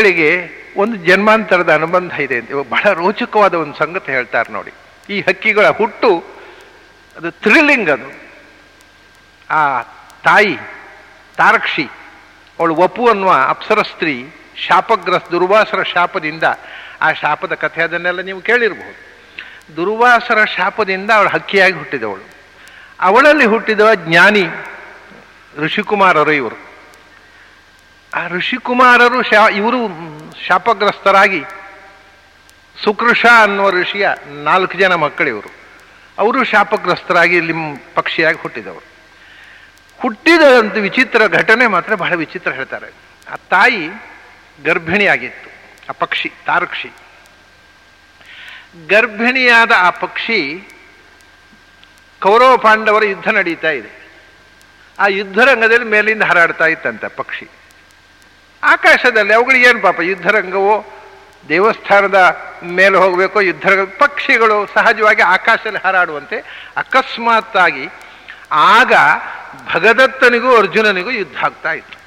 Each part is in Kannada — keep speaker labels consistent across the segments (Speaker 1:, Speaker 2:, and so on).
Speaker 1: ಹಕ್ಕಿಗಳಿಗೆ ಒಂದು ಜನ್ಮಾಂತರದ ಅನುಬಂಧ ಇದೆ ಅಂತ. ಬಹಳ ರೋಚಕವಾದ ಒಂದು ಸಂಗತಿ ಹೇಳ್ತಾರೆ ನೋಡಿ. ಈ ಹಕ್ಕಿಗಳ ಹುಟ್ಟು, ಅದು ಥ್ರಿಲ್ಲಿಂಗ್ ಅದು. ಆ ತಾಯಿ, ತಾರಕ್ಷಿ, ಅವಳು ಒಪ್ಪು ಅನ್ನುವ ಅಪ್ಸರ ಸ್ತ್ರೀ ಶಾಪಗ್ರಸ್ ದುರ್ವಾಸರ ಶಾಪದಿಂದ ಆ ಶಾಪದ ಕಥೆ ಅದನ್ನೆಲ್ಲ ನೀವು ಕೇಳಿರಬಹುದು ದುರ್ವಾಸರ ಶಾಪದಿಂದ ಅವಳು ಹಕ್ಕಿಯಾಗಿ ಹುಟ್ಟಿದವಳು. ಅವಳಲ್ಲಿ ಹುಟ್ಟಿದವ ಜ್ಞಾನಿ ಋಷಿಕುಮಾರರು ಇವರು. ಆ ಋಷಿಕುಮಾರರು ಶಾ, ಇವರು ಶಾಪಗ್ರಸ್ತರಾಗಿ ಸುಕೃಷ ಅನ್ನುವ ಋಷಿಯ ನಾಲ್ಕು ಜನ ಮಕ್ಕಳಿವರು. ಅವರು ಶಾಪಗ್ರಸ್ತರಾಗಿ ಇಲ್ಲಿ ಪಕ್ಷಿಯಾಗಿ ಹುಟ್ಟಿದವರು. ಹುಟ್ಟಿದಂತ ವಿಚಿತ್ರ ಘಟನೆ ಮಾತ್ರ ಬಹಳ ವಿಚಿತ್ರ ಹೇಳ್ತಾರೆ. ಆ ತಾಯಿ ಗರ್ಭಿಣಿಯಾಗಿತ್ತು. ಆ ಪಕ್ಷಿ, ತಾರಕ್ಷಿ. ಗರ್ಭಿಣಿಯಾದ ಆ ಪಕ್ಷಿ ಕೌರವ ಪಾಂಡವರ ಯುದ್ಧ ನಡೀತಾ ಇದೆ. ಆ ಯುದ್ಧರಂಗದಲ್ಲಿ ಮೇಲಿಂದ ಹಾರಾಡ್ತಾ ಇತ್ತಂತೆ ಪಕ್ಷಿ. ಆಕಾಶದಲ್ಲಿ ಅವುಗಳು ಏನು ಪಾಪ? ಯುದ್ಧರಂಗವೋ, ದೇವಸ್ಥಾನದ ಮೇಲೆ ಹೋಗಬೇಕು ಯುದ್ಧ ಪಕ್ಷಿಗಳು ಸಹಜವಾಗಿ ಆಕಾಶದಲ್ಲಿ ಹಾರಾಡುವಂತೆ ಅಕಸ್ಮಾತ್ತಾಗಿ ಆಗ ಭಗದತ್ತನಿಗೂ ಅರ್ಜುನನಿಗೂ ಯುದ್ಧ ಆಗ್ತಾ ಇತ್ತು.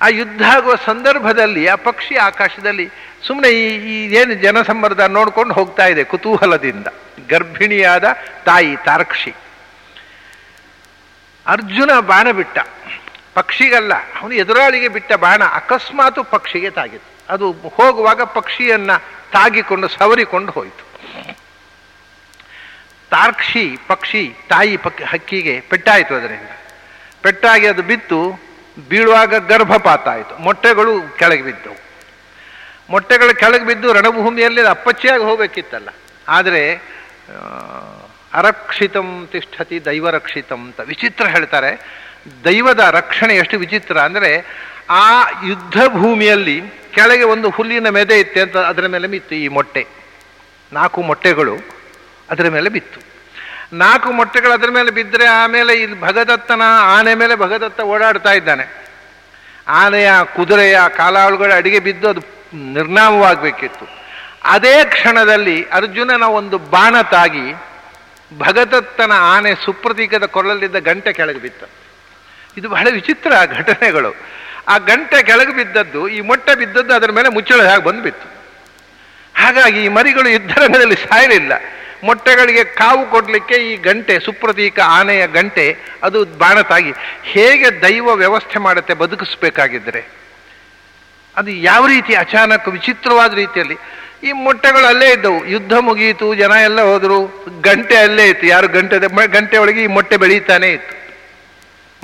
Speaker 1: ಆ ಯುದ್ಧ ಆಗುವ ಸಂದರ್ಭದಲ್ಲಿ ಆ ಪಕ್ಷಿ ಆಕಾಶದಲ್ಲಿ ಸುಮ್ಮನೆ ಈ ಏನು ಜನಸಂಬರ್ಧ ನೋಡ್ಕೊಂಡು ಹೋಗ್ತಾ ಇದೆ ಕುತೂಹಲದಿಂದ. ಗರ್ಭಿಣಿಯಾದ ತಾಯಿ ತಾರಕ್ಷಿ ಅರ್ಜುನ ಬಾಣ ಬಿಟ್ಟ ಪಕ್ಷಿಗಲ್ಲ. ಅವನು ಎದುರಾಳಿಗೆ ಬಿಟ್ಟ ಬಾಣ ಅಕಸ್ಮಾತು ಪಕ್ಷಿಗೆ ತಾಗಿತ್ತು. ಅದು ಹೋಗುವಾಗ ಪಕ್ಷಿಯನ್ನ ತಾಗಿಕೊಂಡು ಸವರಿಕೊಂಡು ಹೋಯಿತು. ತಾರ್ಕ್ಷಿ, ಪಕ್ಷಿ, ತಾಯಿ ಪಕ್, ಹಕ್ಕಿಗೆ ಪೆಟ್ಟಾಯಿತು ಅದರಿಂದ. ಪೆಟ್ಟಾಗಿ ಅದು ಬಿತ್ತು, ಬೀಳುವಾಗ ಗರ್ಭಪಾತ ಆಯಿತು ಮೊಟ್ಟೆಗಳು ಕೆಳಗೆ ಬಿದ್ದವು. ಮೊಟ್ಟೆಗಳು ಕೆಳಗೆ ಬಿದ್ದು ರಣಭೂಮಿಯಲ್ಲಿ ಅಪ್ಪಚ್ಚಿಯಾಗಿ ಹೋಗಬೇಕಿತ್ತಲ್ಲ. ಆದರೆ ಅರಕ್ಷಿತಂ ತಿಷ್ಠತಿ ದೈವರಕ್ಷಿತಂ ಅಂತ ವಿಚಿತ್ರ ಹೇಳ್ತಾರೆ. ದೈವದ ರಕ್ಷಣೆ ಎಷ್ಟು ವಿಚಿತ್ರ ಅಂದರೆ ಆ ಯುದ್ಧ ಭೂಮಿಯಲ್ಲಿ ಕೆಳಗೆ ಒಂದು ಹುಲ್ಲಿನ ಮೆದೆ ಇತ್ತೆ ಅಂತ ಅದರ ಮೇಲೆ ಬಿತ್ತು ಈ ಮೊಟ್ಟೆ. ನಾಲ್ಕು ಮೊಟ್ಟೆಗಳು ಅದರ ಮೇಲೆ ಬಿತ್ತು. ನಾಲ್ಕು ಮೊಟ್ಟೆಗಳು ಅದರ ಮೇಲೆ ಬಿದ್ದರೆ ಆಮೇಲೆ ಇಲ್ಲಿ ಭಗದತ್ತನ ಆನೆ ಮೇಲೆ ಭಗದತ್ತ ಓಡಾಡ್ತಾ ಇದ್ದಾನೆ. ಆನೆಯ ಕುದುರೆಯ ಕಾಲಾಳುಗಳ ಅಡಿಗೆ ಬಿದ್ದು ಅದು ನಿರ್ನಾಮವಾಗಬೇಕಿತ್ತು. ಅದೇ ಕ್ಷಣದಲ್ಲಿ ಅರ್ಜುನನ ಒಂದು ಬಾಣ ತಾಗಿ ಭಗದತ್ತನ ಆನೆ ಸುಪ್ರತೀಕದ ಕೊರಳಲ್ಲಿದ್ದ ಗಂಟೆ ಕೆಳಗೆ ಬಿತ್ತ. ಇದು ಬಹಳ ವಿಚಿತ್ರ ಘಟನೆಗಳು. ಆ ಗಂಟೆ ಕೆಳಗೆ ಬಿದ್ದದ್ದು, ಈ ಮೊಟ್ಟೆ ಬಿದ್ದದ್ದು ಅದರ ಮೇಲೆ ಮುಚ್ಚಳ ಹಾಗೆ ಬಂದುಬಿತ್ತು. ಹಾಗಾಗಿ ಈ ಮರಿಗಳು ಯುದ್ಧರಂಗದಲ್ಲಿ ಸಾಯಲಿಲ್ಲ. ಮೊಟ್ಟೆಗಳಿಗೆ ಕಾವು ಕೊಡಲಿಕ್ಕೆ ಈ ಗಂಟೆ, ಸುಪ್ರತೀಕ ಆನೆಯ ಗಂಟೆ, ಅದು ಬಾಣತಾಗಿ ಹೇಗೆ ದೈವ ವ್ಯವಸ್ಥೆ ಮಾಡುತ್ತೆ ಬದುಕಿಸ್ಬೇಕಾಗಿದ್ದರೆ ಅದು ಯಾವ ರೀತಿ ಅಚಾನಕ್ ವಿಚಿತ್ರವಾದ ರೀತಿಯಲ್ಲಿ ಈ ಮೊಟ್ಟೆಗಳು ಅಲ್ಲೇ ಇದ್ದವು. ಯುದ್ಧ ಮುಗಿಯಿತು ಜನ ಎಲ್ಲ ಹೋದರು, ಗಂಟೆ ಅಲ್ಲೇ ಇತ್ತು. ಯಾರು ಗಂಟೆ ಗಂಟೆ ಒಳಗೆ ಈ ಮೊಟ್ಟೆ ಬೆಳೀತಾನೇ ಇತ್ತು.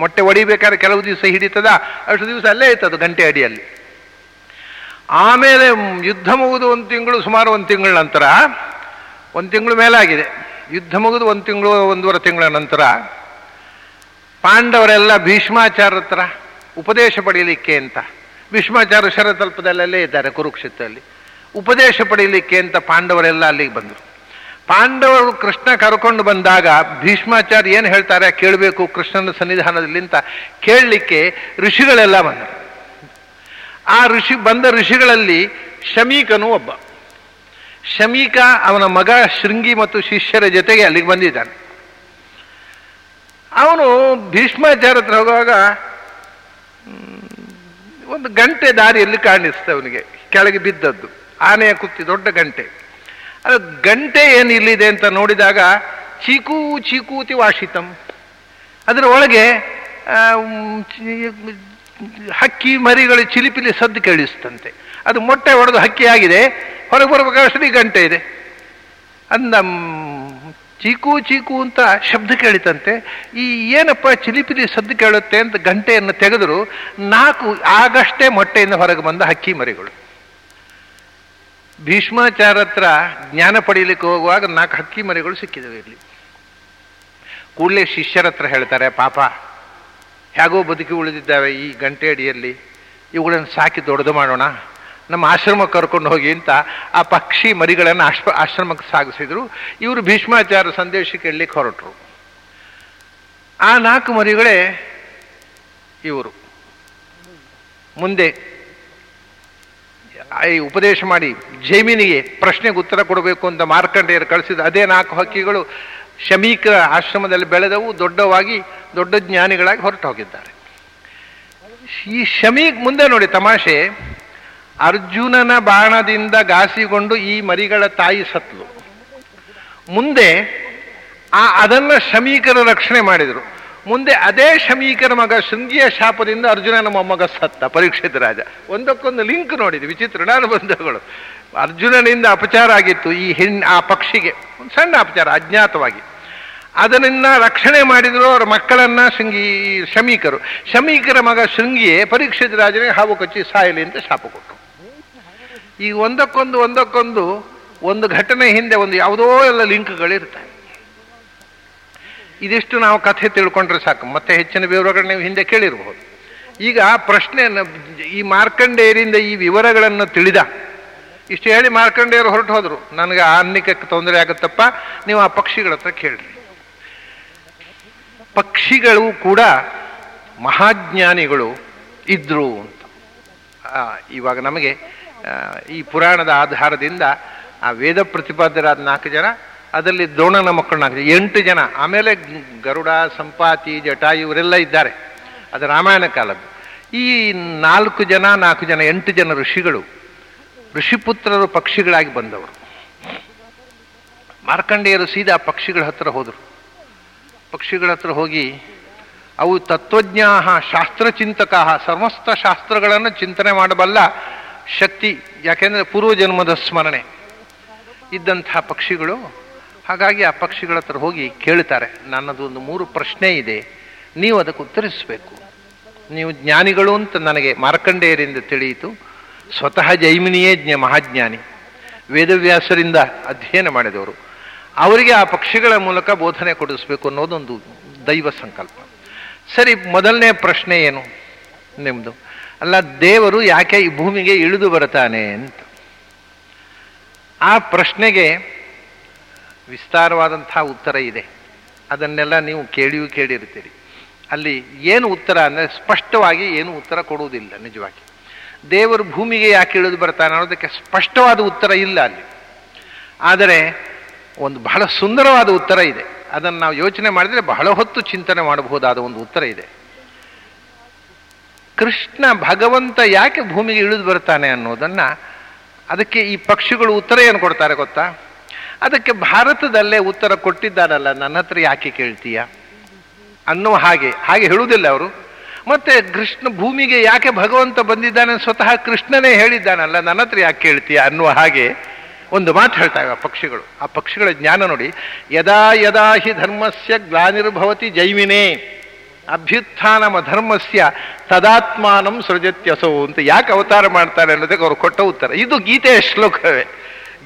Speaker 1: ಮೊಟ್ಟೆ ಒಡಿಬೇಕಾದ್ರೆ ಕೆಲವು ದಿವಸ ಹಿಡಿತದ, ಅಷ್ಟು ದಿವಸ ಅಲ್ಲೇ ಇತ್ತು ಗಂಟೆ ಅಡಿಯಲ್ಲಿ. ಆಮೇಲೆ ಯುದ್ಧ ಮುಗಿದು ಒಂದು ತಿಂಗಳು, ಸುಮಾರು ಒಂದು ತಿಂಗಳ ನಂತರ, ಒಂದು ತಿಂಗಳು ಮೇಲಾಗಿದೆ. ಯುದ್ಧ ಮುಗಿದು ಒಂದು ತಿಂಗಳು, ಒಂದೂವರೆ ತಿಂಗಳ ನಂತರ, ಪಾಂಡವರೆಲ್ಲ ಭೀಷ್ಮಾಚಾರ್ಯ ಹತ್ರ ಉಪದೇಶ ಪಡೀಲಿಕ್ಕೆ ಅಂತ ಭೀಷ್ಮಾಚಾರ್ಯ ಶರತಲ್ಪದಲ್ಲೇ ಇದ್ದಾರೆ ಕುರುಕ್ಷೇತ್ರದಲ್ಲಿ. ಉಪದೇಶ ಪಡೀಲಿಕ್ಕೆ ಅಂತ ಪಾಂಡವರೆಲ್ಲ ಅಲ್ಲಿಗೆ ಬಂದರು. ಪಾಂಡವರು ಕೃಷ್ಣ ಕರ್ಕೊಂಡು ಬಂದಾಗ ಭೀಷ್ಮಾಚಾರ್ಯ ಏನು ಹೇಳ್ತಾರೆ? ಕೇಳಬೇಕು, ಕೃಷ್ಣನ ಸನ್ನಿಧಾನದಲ್ಲಿ ಅಂತ ಕೇಳಲಿಕ್ಕೆ ಋಷಿಗಳೆಲ್ಲ ಬಂದರು. ಆ ಋಷಿ, ಬಂದ ಋಷಿಗಳಲ್ಲಿ ಶಮೀಕನು ಒಬ್ಬ. ಶಮೀಕ ಅವನ ಮಗ ಶೃಂಗಿ ಮತ್ತು ಶಿಷ್ಯರ ಜೊತೆಗೆ ಅಲ್ಲಿಗೆ ಬಂದಿದ್ದಾನೆ. ಅವನು ಭೀಷ್ಮಾಚಾರ್ಯ ಹತ್ರ ಹೋಗುವಾಗ ಒಂದು ಗಂಟೆ ದಾರಿಯಲ್ಲಿ ಕಾಣಿಸ್ತು ಅವನಿಗೆ. ಕೆಳಗೆ ಬಿದ್ದದ್ದು. ಆನೆಯ ಕುತ್ತಿ ದೊಡ್ಡ ಗಂಟೆ. ಅದು ಗಂಟೆ ಏನು ಇಲ್ಲಿದೆ ಅಂತ ನೋಡಿದಾಗ ಚೀಕು ಚೀಕೂತಿ ವಾಶಿತಂ. ಅದರ ಒಳಗೆ ಹಕ್ಕಿ ಮರಿಗಳು ಚಿಲಿಪಿಲಿ ಸದ್ದು ಕೇಳಿಸ್ತಂತೆ ಅದು ಮೊಟ್ಟೆ ಹೊಡೆದು ಹಕ್ಕಿ ಆಗಿದೆ, ಹೊರಗೆ ಬರಬೇಕಾದ್ರೆ ಗಂಟೆ ಇದೆ. ಅಂದ ಚೀಕು ಚೀಕು ಅಂತ ಶಬ್ದ ಕೇಳಿತಂತೆ. ಈ ಏನಪ್ಪ ಚಿಲಿಪಿಲಿ ಸದ್ದು ಕೇಳುತ್ತೆ ಅಂತ ಗಂಟೆಯನ್ನು ತೆಗೆದರು, ನಾಲ್ಕು ಆಗಷ್ಟೇ ಮೊಟ್ಟೆಯಿಂದ ಹೊರಗೆ ಬಂದ ಹಕ್ಕಿ ಮರಿಗಳು. ಭೀಷ್ಮಾಚಾರ್ಯ ಹತ್ರ ಜ್ಞಾನ ಪಡೀಲಿಕ್ಕೆ ಹೋಗುವಾಗ ನಾಲ್ಕು ಹಕ್ಕಿ ಮರಿಗಳು ಸಿಕ್ಕಿದವು ಇಲ್ಲಿ. ಕೂಡಲೇ ಶಿಷ್ಯರ ಹತ್ರ ಹೇಳ್ತಾರೆ, ಪಾಪ, ಹೇಗೋ ಬದುಕಿ ಉಳಿದಿದ್ದಾವೆ ಈ ಗಂಟೆ ಅಡಿಯಲ್ಲಿ. ಇವುಗಳನ್ನು ಸಾಕಿ ದೊಡ್ಡದು ಮಾಡೋಣ. ನಮ್ಮ ಆಶ್ರಮಕ್ಕೆ ಕರ್ಕೊಂಡು ಹೋಗಿ ಅಂತ ಆ ಪಕ್ಷಿ ಮರಿಗಳನ್ನು ಆಶ್ರ ಆಶ್ರಮಕ್ಕೆ ಸಾಗಿಸಿದ್ರು. ಇವರು ಭೀಷ್ಮಾಚಾರ ಸಂದೇಶ ಕೇಳಲಿಕ್ಕೆ ಹೊರಟರು. ಆ ನಾಲ್ಕು ಮರಿಗಳೇ ಇವರು. ಮುಂದೆ ಈ ಉಪದೇಶ ಮಾಡಿ ಜೈಮಿನಿಗೆ ಪ್ರಶ್ನೆಗೆ ಉತ್ತರ ಕೊಡಬೇಕು ಅಂತ ಮಾರ್ಕಂಡೆಯರು ಕಳಿಸಿದ ಅದೇ ನಾಲ್ಕು ಹಕ್ಕಿಗಳು ಶಮೀಕ ಆಶ್ರಮದಲ್ಲಿ ಬೆಳೆದವು, ದೊಡ್ಡವಾಗಿ ದೊಡ್ಡ ಜ್ಞಾನಿಗಳಾಗಿ ಹೊರಟು ಹೋಗಿದ್ದಾರೆ ಈ ಶಮೀಕ್ ಮುಂದೆ ನೋಡಿ ತಮಾಷೆ, ಅರ್ಜುನನ ಬಾಣದಿಂದ ಗಾಸಿಗೊಂಡು ಈ ಮರಿಗಳ ತಾಯಿ ಸತ್ಲು. ಮುಂದೆ ಆ, ಅದನ್ನು ಶಮೀಕರ ರಕ್ಷಣೆ ಮಾಡಿದರು. ಮುಂದೆ ಅದೇ ಶಮೀಕರ ಮಗ ಶೃಂಗಿಯ ಶಾಪದಿಂದ ಅರ್ಜುನನ ಮೊಮ್ಮಗ ಸತ್ತ, ಪರೀಕ್ಷಿತ ರಾಜ. ಒಂದಕ್ಕೊಂದು ಲಿಂಕ್ ನೋಡಿದೆ, ವಿಚಿತ್ರ ನಾನು ಬಂಧುಗಳು ಅರ್ಜುನನಿಂದ ಅಪಚಾರ ಆಗಿತ್ತು ಈ ಹೆಣ್ಣು ಆ ಪಕ್ಷಿಗೆ. ಒಂದು ಸಣ್ಣ ಅಪಚಾರ, ಅಜ್ಞಾತವಾಗಿ. ಅದನ್ನ ರಕ್ಷಣೆ ಮಾಡಿದ್ರು ಅವರ ಮಕ್ಕಳನ್ನ ಶೃಂಗಿ, ಶಮೀಕರು. ಶಮೀಕರ ಮಗ ಶೃಂಗಿಯೇ ಪರೀಕ್ಷಿತ ರಾಜನಿಗೆ ಹಾವು ಕಚ್ಚಿ ಸಾಯಲಿ ಅಂತ ಶಾಪ ಕೊಟ್ಟರು ಈ ಒಂದಕ್ಕೊಂದು ಒಂದಕ್ಕೊಂದು ಒಂದು ಘಟನೆ ಹಿಂದೆ ಒಂದು ಯಾವುದೋ ಎಲ್ಲ ಲಿಂಕ್ಗಳಿರ್ತವೆ. ಇದಿಷ್ಟು ನಾವು ಕಥೆ ತಿಳ್ಕೊಂಡ್ರೆ ಸಾಕು. ಮತ್ತೆ ಹೆಚ್ಚಿನ ವಿವರಗಳು ನೀವು ಹಿಂದೆ ಕೇಳಿರಬಹುದು. ಈಗ ಪ್ರಶ್ನೆಯನ್ನು ಈ ಮಾರ್ಕಂಡೇಯರಿಂದ ಈ ವಿವರಗಳನ್ನು ತಿಳಿದ ಇಷ್ಟು ಹೇಳಿ ಮಾರ್ಕಂಡೇಯರು ಹೊರಟು ಹೋದರು. ನನಗೆ ಆನ್ನಿಕಕ್ಕೆ ತೊಂದರೆ ಆಗುತ್ತಪ್ಪ ನೀವು ಆ ಪಕ್ಷಿಗಳ ಹತ್ರ ಕೇಳ್ರಿ. ಪಕ್ಷಿಗಳು ಕೂಡ ಮಹಾಜ್ಞಾನಿಗಳು ಇದ್ರು ಅಂತ. ಆ, ಇವಾಗ ನಮಗೆ ಈ ಪುರಾಣದ ಆಧಾರದಿಂದ ಆ ವೇದ ಪ್ರತಿಪಾದ್ಯರಾದ ನಾಲ್ಕು ಜನ ಅದರಲ್ಲಿ ದ್ರೋಣನ ಮಕ್ಕಳನ್ನಾಗ್ತದೆ ಎಂಟು ಜನ, ಆಮೇಲೆ ಗರುಡ, ಸಂಪಾತಿ ಜಟ ಇವರೆಲ್ಲ ಇದ್ದಾರೆ. ಅದು ರಾಮಾಯಣ ಕಾಲದ್ದು. ಈ ನಾಲ್ಕು ಜನ ನಾಲ್ಕು ಜನ, ಎಂಟು ಜನ ಋಷಿಗಳು, ಋಷಿಪುತ್ರರು ಪಕ್ಷಿಗಳಾಗಿ ಬಂದವರು. ಮಾರ್ಕಂಡೇಯರು ಸೀದಾ ಪಕ್ಷಿಗಳ ಹತ್ರ ಹೋದರು. ಪಕ್ಷಿಗಳ ಹತ್ರ ಹೋಗಿ, ಅವು ತತ್ವಜ್ಞಾ ಶಾಸ್ತ್ರಚಿಂತಕ ಸಮಸ್ತ ಶಾಸ್ತ್ರಗಳನ್ನು ಚಿಂತನೆ ಮಾಡಬಲ್ಲ ಶಕ್ತಿ, ಯಾಕೆಂದರೆ ಪೂರ್ವಜನ್ಮದ ಸ್ಮರಣೆ ಇದ್ದಂಥ ಪಕ್ಷಿಗಳು ಹಾಗಾಗಿ ಆ ಪಕ್ಷಿಗಳ ಹತ್ರ ಹೋಗಿ ಕೇಳ್ತಾರೆ, ನನ್ನದು ಒಂದು ಮೂರು ಪ್ರಶ್ನೆ ಇದೆ, ನೀವು ಅದಕ್ಕೆ ಉತ್ತರಿಸಬೇಕು. ನೀವು ಜ್ಞಾನಿಗಳು ಅಂತ ನನಗೆ ಮಾರ್ಕಂಡೇಯರಿಂದ ತಿಳಿಯಿತು. ಸ್ವತಃ ಜೈಮಿನಿಯೇ ಜ್ಞ, ಮಹಾಜ್ಞಾನಿ. ವೇದವ್ಯಾಸರಿಂದ ಅಧ್ಯಯನ ಮಾಡಿದವರು. ಅವರಿಗೆ ಆ ಪಕ್ಷಿಗಳ ಮೂಲಕ ಬೋಧನೆ ಕೊಡಿಸ್ಬೇಕು ಅನ್ನೋದೊಂದು ದೈವ ಸಂಕಲ್ಪ. ಸರಿ, ಮೊದಲನೇ ಪ್ರಶ್ನೆ ಏನು? ನಿಮ್ಮದು ಅಲ್ಲ, ದೇವರು ಯಾಕೆ ಈ ಭೂಮಿಗೆ ಇಳಿದು ಬರ್ತಾನೆ ಅಂತ. ಆ ಪ್ರಶ್ನೆಗೆ ವಿಸ್ತಾರವಾದಂತಹ ಉತ್ತರ ಇದೆ. ಅದನ್ನೆಲ್ಲ ನೀವು ಕೇಳಿಯೂ ಕೇಳಿರ್ತೀರಿ ಅಲ್ಲಿ ಏನು ಉತ್ತರ ಅಂದರೆ ಸ್ಪಷ್ಟವಾಗಿ ಏನು ಉತ್ತರ ಕೊಡುವುದಿಲ್ಲ, ನಿಜವಾಗಿ. ದೇವರು ಭೂಮಿಗೆ ಯಾಕೆ ಇಳಿದು ಬರ್ತಾನೆ ಅನ್ನೋದಕ್ಕೆ ಸ್ಪಷ್ಟವಾದ ಉತ್ತರ ಇಲ್ಲ ಅಲ್ಲಿ. ಆದರೆ ಒಂದು ಬಹಳ ಸುಂದರವಾದ ಉತ್ತರ ಇದೆ. ಅದನ್ನು ನಾವು ಯೋಚನೆ ಮಾಡಿದರೆ ಬಹಳ ಹೊತ್ತು ಚಿಂತನೆ ಮಾಡಬಹುದಾದ ಒಂದು ಉತ್ತರ ಇದೆ. ಕೃಷ್ಣ ಭಗವಂತ ಯಾಕೆ ಭೂಮಿಗೆ ಇಳಿದು ಬರ್ತಾನೆ ಅನ್ನೋದನ್ನು ಅದಕ್ಕೆ ಈ ಪಕ್ಷಿಗಳು ಉತ್ತರ ಏನು ಕೊಡ್ತಾರೆ ಗೊತ್ತಾ? ಅದಕ್ಕೆ ಭಾರತದಲ್ಲೇ ಉತ್ತರ ಕೊಟ್ಟಿದ್ದಾರಲ್ಲ ನನ್ನ ಹತ್ರ ಯಾಕೆ ಕೇಳ್ತೀಯ? ಅನ್ನೋ ಹಾಗೆ ಹಾಗೆ ಹೇಳುವುದಿಲ್ಲ ಅವರು. ಮತ್ತೆ ಕೃಷ್ಣ ಭೂಮಿಗೆ ಯಾಕೆ ಭಗವಂತ ಬಂದಿದ್ದಾನೆ ಸ್ವತಃ ಕೃಷ್ಣನೇ ಹೇಳಿದ್ದಾನಲ್ಲ, ನನ್ನ ಹತ್ರ ಯಾಕೆ ಕೇಳ್ತೀಯ ಅನ್ನುವ ಹಾಗೆ ಒಂದು ಮಾತು ಹೇಳ್ತಾವೆ ಆ ಪಕ್ಷಿಗಳು. ಆ ಪಕ್ಷಿಗಳ ಜ್ಞಾನ ನೋಡಿ, ಯದಾ ಯದಾ ಹಿ ಧರ್ಮಸ್ಯ ಗ್ಲಾನಿರ್ಭವತಿ ಜೈವಿನೇ, ಅಭ್ಯುತ್ಥಾನಮ ಧರ್ಮಸ್ಯ ತದಾತ್ಮಾನಂ ಸೃಜತ್ಯಸೋ ಅಂತ ಯಾಕೆ ಅವತಾರ ಮಾಡ್ತಾರೆ ಅನ್ನೋದಕ್ಕೆ ಅವರು ಕೊಟ್ಟ ಉತ್ತರ. ಇದು ಗೀತೆಯ ಶ್ಲೋಕವೇ.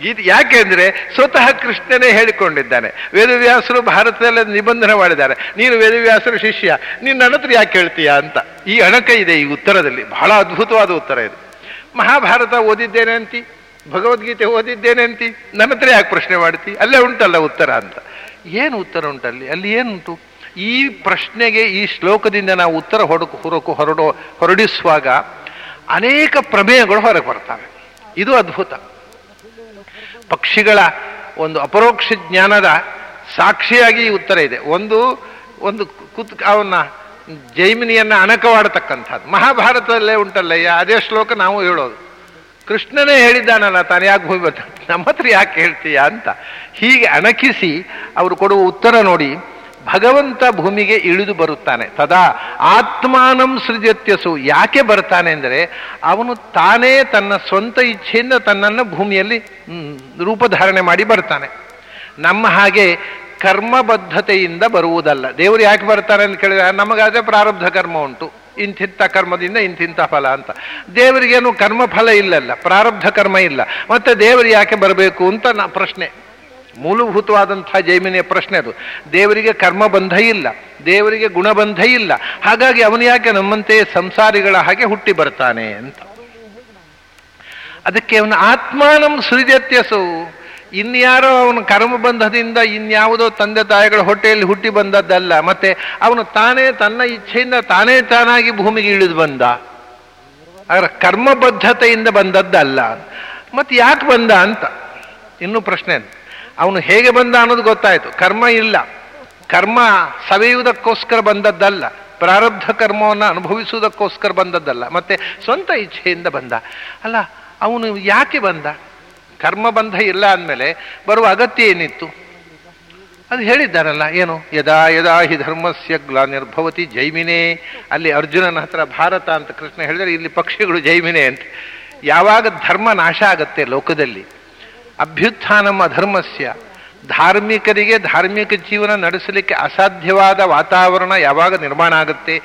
Speaker 1: ಗೀತೆ ಯಾಕೆಂದ್ರೆ ಸ್ವತಃ ಕೃಷ್ಣನೇ ಹೇಳಿಕೊಂಡಿದ್ದಾನೆ. ವೇದವ್ಯಾಸರು ಭಾರತದಲ್ಲಿ ನಿಬಂಧನೆ ಮಾಡಿದ್ದಾರೆ. ನೀನು ವೇದವ್ಯಾಸರು ಶಿಷ್ಯ ನೀನು ನನ್ನ ಹತ್ರ ಯಾಕೆ ಹೇಳ್ತೀಯ ಅಂತ. ಈ ಅಣಕ ಇದೆ ಈ ಉತ್ತರದಲ್ಲಿ. ಬಹಳ ಅದ್ಭುತವಾದ ಉತ್ತರ ಇದು. ಮಹಾಭಾರತ ಓದಿದ್ದೇನೆ ಅಂತಿ, ಭಗವದ್ಗೀತೆ ಓದಿದ್ದೇನೆ ಅಂತಿ, ನನ್ನ ಹತ್ರ ಯಾಕೆ ಪ್ರಶ್ನೆ ಮಾಡ್ತಿ? ಅಲ್ಲೇ ಉಂಟಲ್ಲ ಉತ್ತರ ಅಂತ. ಏನು ಉತ್ತರ ಉಂಟಲ್ಲಿ ಅಲ್ಲಿ? ಏನುಂಟು? ಈ ಪ್ರಶ್ನೆಗೆ ಈ ಶ್ಲೋಕದಿಂದ ನಾವು ಉತ್ತರ ಹೊಡಕು ಹೊರಕು ಹೊರಡೋ, ಹೊರಡಿಸುವಾಗ ಅನೇಕ ಪ್ರಮೇಯಗಳು ಹೊರಗೆ ಬರ್ತವೆ. ಇದು ಅದ್ಭುತ. ಪಕ್ಷಿಗಳ ಒಂದು ಅಪರೋಕ್ಷ ಜ್ಞಾನದ ಸಾಕ್ಷಿಯಾಗಿ ಈ ಉತ್ತರ ಇದೆ. ಒಂದು ಒಂದು ಕುತ್, ಅವನ್ನ ಜೈಮಿನಿಯನ್ನು ಅಣಕವಾಡತಕ್ಕಂಥದ್ದು. ಮಹಾಭಾರತದಲ್ಲೇ ಉಂಟಲ್ಲಯ್ಯ, ಅದೇ ಶ್ಲೋಕ ನಾವು ಹೇಳೋದು. ಕೃಷ್ಣನೇ ಹೇಳಿದ್ದಾನಲ್ಲ, ತಾನು ಯಾಕೆ ಬರ್ತಾನೆ ನಮ್ಮ ಹತ್ರ ಯಾಕೆ ಹೇಳ್ತೀಯ ಅಂತ. ಹೀಗೆ ಅಣಕಿಸಿ, ಅವರು ಕೊಡುವ ಉತ್ತರ ನೋಡಿ ಭಗವಂತ ಭೂಮಿಗೆ ಇಳಿದು ಬರುತ್ತಾನೆ. ತದಾ ಆತ್ಮಾನಂ ಸೃಜತ್ಯಸು. ಯಾಕೆ ಬರ್ತಾನೆ ಅಂದರೆ ಅವನು ತಾನೇ ತನ್ನ ಸ್ವಂತ ಇಚ್ಛೆಯಿಂದ ತನ್ನನ್ನು ಭೂಮಿಯಲ್ಲಿ ರೂಪಧಾರಣೆ ಮಾಡಿ ಬರ್ತಾನೆ. ನಮ್ಮ ಹಾಗೆ ಕರ್ಮಬದ್ಧತೆಯಿಂದ ಬರುವುದಲ್ಲ. ದೇವರು ಯಾಕೆ ಬರ್ತಾರೆ ಅಂತ ಕೇಳಿದ್ರೆ, ನಮಗಾದರೆ ಪ್ರಾರಬ್ಧ ಕರ್ಮ ಉಂಟು. ಇಂತಿಂಥ ಕರ್ಮದಿಂದ ಇಂತಿಂಥ ಫಲ ಅಂತ. ದೇವರಿಗೇನು ಕರ್ಮಫಲ ಇಲ್ಲಲ್ಲ. ಪ್ರಾರಬ್ಧ ಕರ್ಮ ಇಲ್ಲ. ಮತ್ತೆ ದೇವರು ಯಾಕೆ ಬರಬೇಕು ಅಂತ ನಾ ಪ್ರಶ್ನೆ. ಮೂಲಭೂತವಾದಂತಹ ಜೈಮಿನಿಯ ಪ್ರಶ್ನೆ ಅದು. ದೇವರಿಗೆ ಕರ್ಮಬಂಧ ಇಲ್ಲ, ದೇವರಿಗೆ ಗುಣಬಂಧ ಇಲ್ಲ. ಹಾಗಾಗಿ ಅವನು ಯಾಕೆ ನಮ್ಮಂತೆ ಸಂಸಾರಿಗಳ ಹಾಗೆ ಹುಟ್ಟಿ ಬರ್ತಾನೆ ಅಂತ. ಅದಕ್ಕೆ ಅವನ ಆತ್ಮಾನಂ ಸೃಜತ್ಯಸು. ಇನ್ಯಾರೋ ಅವನ ಕರ್ಮಬಂಧದಿಂದ ಇನ್ಯಾವುದೋ ತಂದೆ ತಾಯಿಗಳ ಹೊಟ್ಟೆಯಲ್ಲಿ ಹುಟ್ಟಿ ಬಂದದ್ದಲ್ಲ, ಮತ್ತೆ ಅವನು ತಾನೇ ತನ್ನ ಇಚ್ಛೆಯಿಂದ ತಾನೇ ತಾನಾಗಿ ಭೂಮಿಗೆ ಇಳಿದು ಬಂದ. ಅದರ ಕರ್ಮಬದ್ಧತೆಯಿಂದ ಬಂದದ್ದಲ್ಲ. ಮತ್ತೆ ಯಾಕೆ ಬಂದ ಅಂತ? ಇನ್ನೂ ಪ್ರಶ್ನೆ ಅವನು ಹೇಗೆ ಬಂದ ಅನ್ನೋದು ಗೊತ್ತಾಯ್ತು. ಕರ್ಮ ಇಲ್ಲ. ಕರ್ಮ ಸವೆಯುವುದಕ್ಕೋಸ್ಕರ ಬಂದದ್ದಲ್ಲ. ಪ್ರಾರಬ್ಧ ಕರ್ಮವನ್ನು ಅನುಭವಿಸುವುದಕ್ಕೋಸ್ಕರ ಬಂದದ್ದಲ್ಲ. ಮತ್ತೆ ಸ್ವಂತ ಇಚ್ಛೆಯಿಂದ ಬಂದ. ಅಲ್ಲ, ಅವನು ಯಾಕೆ ಬಂದ? ಕರ್ಮ ಬಂಧ ಇಲ್ಲ ಅಂದಮೇಲೆ ಬರುವ ಅಗತ್ಯ ಏನಿತ್ತು? ಅದು ಹೇಳಿದ್ದಾರಲ್ಲ, ಏನು? ಯದಾ ಯದಾ ಹಿ ಧರ್ಮಸ್ಯ ಗ್ಲಾನಿರ್ಭವತಿ ಜೈಮಿನೇ. ಅಲ್ಲಿ ಅರ್ಜುನನ ಹತ್ರ ಭಾರತ ಅಂತ ಕೃಷ್ಣ ಹೇಳಿದರೆ, ಇಲ್ಲಿ ಪಕ್ಷಿಗಳು ಜೈಮಿನೇ ಅಂತ. ಯಾವಾಗ ಧರ್ಮ ನಾಶ ಆಗತ್ತೆ ಲೋಕದಲ್ಲಿ ಅಭ್ಯುತ್ಥಾನಂ ಅಧರ್ಮಸ್ಯ. ಧಾರ್ಮಿಕರಿಗೆ ಧಾರ್ಮಿಕ ಜೀವನ ನಡೆಸಲಿಕ್ಕೆ ಅಸಾಧ್ಯವಾದ ವಾತಾವರಣ ಯಾವಾಗ ನಿರ್ಮಾಣ ಆಗುತ್ತೆ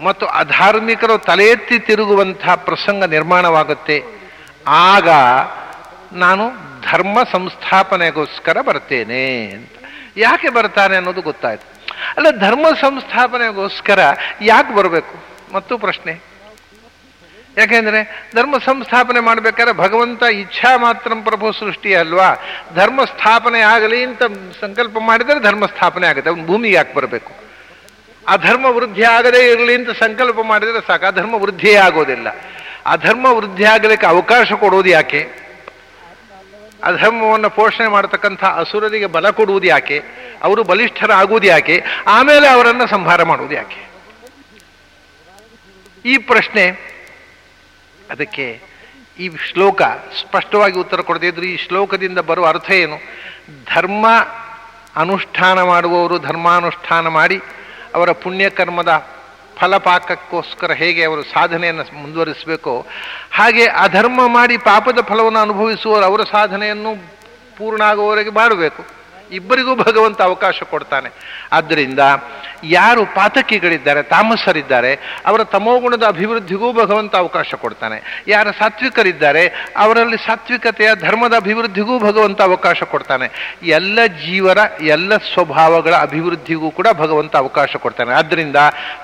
Speaker 1: ಮತ್ತು ಅಧಾರ್ಮಿಕರು ತಲೆ ಎತ್ತಿ ತಿರುಗುವಂತಹ ಪ್ರಸಂಗ ನಿರ್ಮಾಣವಾಗುತ್ತೆ. ಆಗ ನಾನು ಧರ್ಮ ಸಂಸ್ಥಾಪನೆಗೋಸ್ಕರ ಬರ್ತೇನೆ ಅಂತ. ಯಾಕೆ ಬರ್ತಾನೆ ಅನ್ನೋದು ಗೊತ್ತಾಯಿತು. ಅಲ್ಲ, ಧರ್ಮ ಸಂಸ್ಥಾಪನೆಗೋಸ್ಕರ ಯಾಕೆ ಬರಬೇಕು? ಮತ್ತು ಪ್ರಶ್ನೆ. ಯಾಕೆಂದ್ರೆ ಧರ್ಮ ಸಂಸ್ಥಾಪನೆ ಮಾಡ್ಬೇಕಾದ್ರೆ ಭಗವಂತ ಇಚ್ಛಾ ಮಾತ್ರ ಪ್ರಭು ಸೃಷ್ಟಿ ಅಲ್ವಾ? ಧರ್ಮ ಸ್ಥಾಪನೆ ಆಗಲಿ ಅಂತ ಸಂಕಲ್ಪ ಮಾಡಿದರೆ ಧರ್ಮ ಸ್ಥಾಪನೆ ಆಗುತ್ತೆ ಅವನು ಭೂಮಿಗೆ ಯಾಕೆ ಬರಬೇಕು? ಅಧರ್ಮ ವೃದ್ಧಿ ಆಗದೇ ಇರಲಿ ಅಂತ ಸಂಕಲ್ಪ ಮಾಡಿದರೆ ಸಾಕು ಧರ್ಮ ವೃದ್ಧಿಯೇ ಆಗೋದಿಲ್ಲ. ಅಧರ್ಮ ವೃದ್ಧಿ ಆಗಲಿಕ್ಕೆ ಅವಕಾಶ ಕೊಡೋದು ಯಾಕೆ? ಅಧರ್ಮವನ್ನು ಪೋಷಣೆ ಮಾಡತಕ್ಕಂಥ ಅಸುರರಿಗೆ ಬಲ ಕೊಡುವುದು ಯಾಕೆ? ಅವರು ಬಲಿಷ್ಠರಾಗುವುದು ಯಾಕೆ? ಆಮೇಲೆ ಅವರನ್ನು ಸಂಹಾರ ಮಾಡುವುದು ಯಾಕೆ? ಈ ಪ್ರಶ್ನೆ ಅದಕ್ಕೆ ಈ ಶ್ಲೋಕ ಸ್ಪಷ್ಟವಾಗಿ ಉತ್ತರ ಕೊಡದೇ ಈ ಶ್ಲೋಕದಿಂದ ಬರುವ ಅರ್ಥ ಏನು? ಧರ್ಮ ಅನುಷ್ಠಾನ ಮಾಡುವವರು ಧರ್ಮಾನುಷ್ಠಾನ ಮಾಡಿ ಅವರ ಪುಣ್ಯಕರ್ಮದ ಫಲಪಾಕಕ್ಕೋಸ್ಕರ ಹೇಗೆ ಅವರು ಸಾಧನೆಯನ್ನು ಮುಂದುವರಿಸಬೇಕೋ, ಹಾಗೆ ಅಧರ್ಮ ಮಾಡಿ ಪಾಪದ ಫಲವನ್ನು ಅನುಭವಿಸುವವರು ಅವರ ಸಾಧನೆಯನ್ನು ಪೂರ್ಣ ಆಗುವವರೆಗೆ ಮಾಡಬೇಕು. ಇಬ್ಬರಿಗೂ ಭಗವಂತ ಅವಕಾಶ ಕೊಡ್ತಾನೆ. ಆದ್ದರಿಂದ ಯಾರು ಪಾತಕಿಗಳಿದ್ದಾರೆ, ತಾಮಸರಿದ್ದಾರೆ, ಅವರ ತಮೋಗುಣದ ಅಭಿವೃದ್ಧಿಗೂ ಭಗವಂತ ಅವಕಾಶ ಕೊಡ್ತಾನೆ. ಯಾರು ಸಾತ್ವಿಕರಿದ್ದಾರೆ, ಅವರಲ್ಲಿ ಸಾತ್ವಿಕತೆಯ ಧರ್ಮದ ಅಭಿವೃದ್ಧಿಗೂ ಭಗವಂತ ಅವಕಾಶ ಕೊಡ್ತಾನೆ. ಎಲ್ಲ ಜೀವರ, ಎಲ್ಲ ಸ್ವಭಾವಗಳ ಅಭಿವೃದ್ಧಿಗೂ ಕೂಡ ಭಗವಂತ ಅವಕಾಶ ಕೊಡ್ತಾನೆ. ಆದ್ದರಿಂದ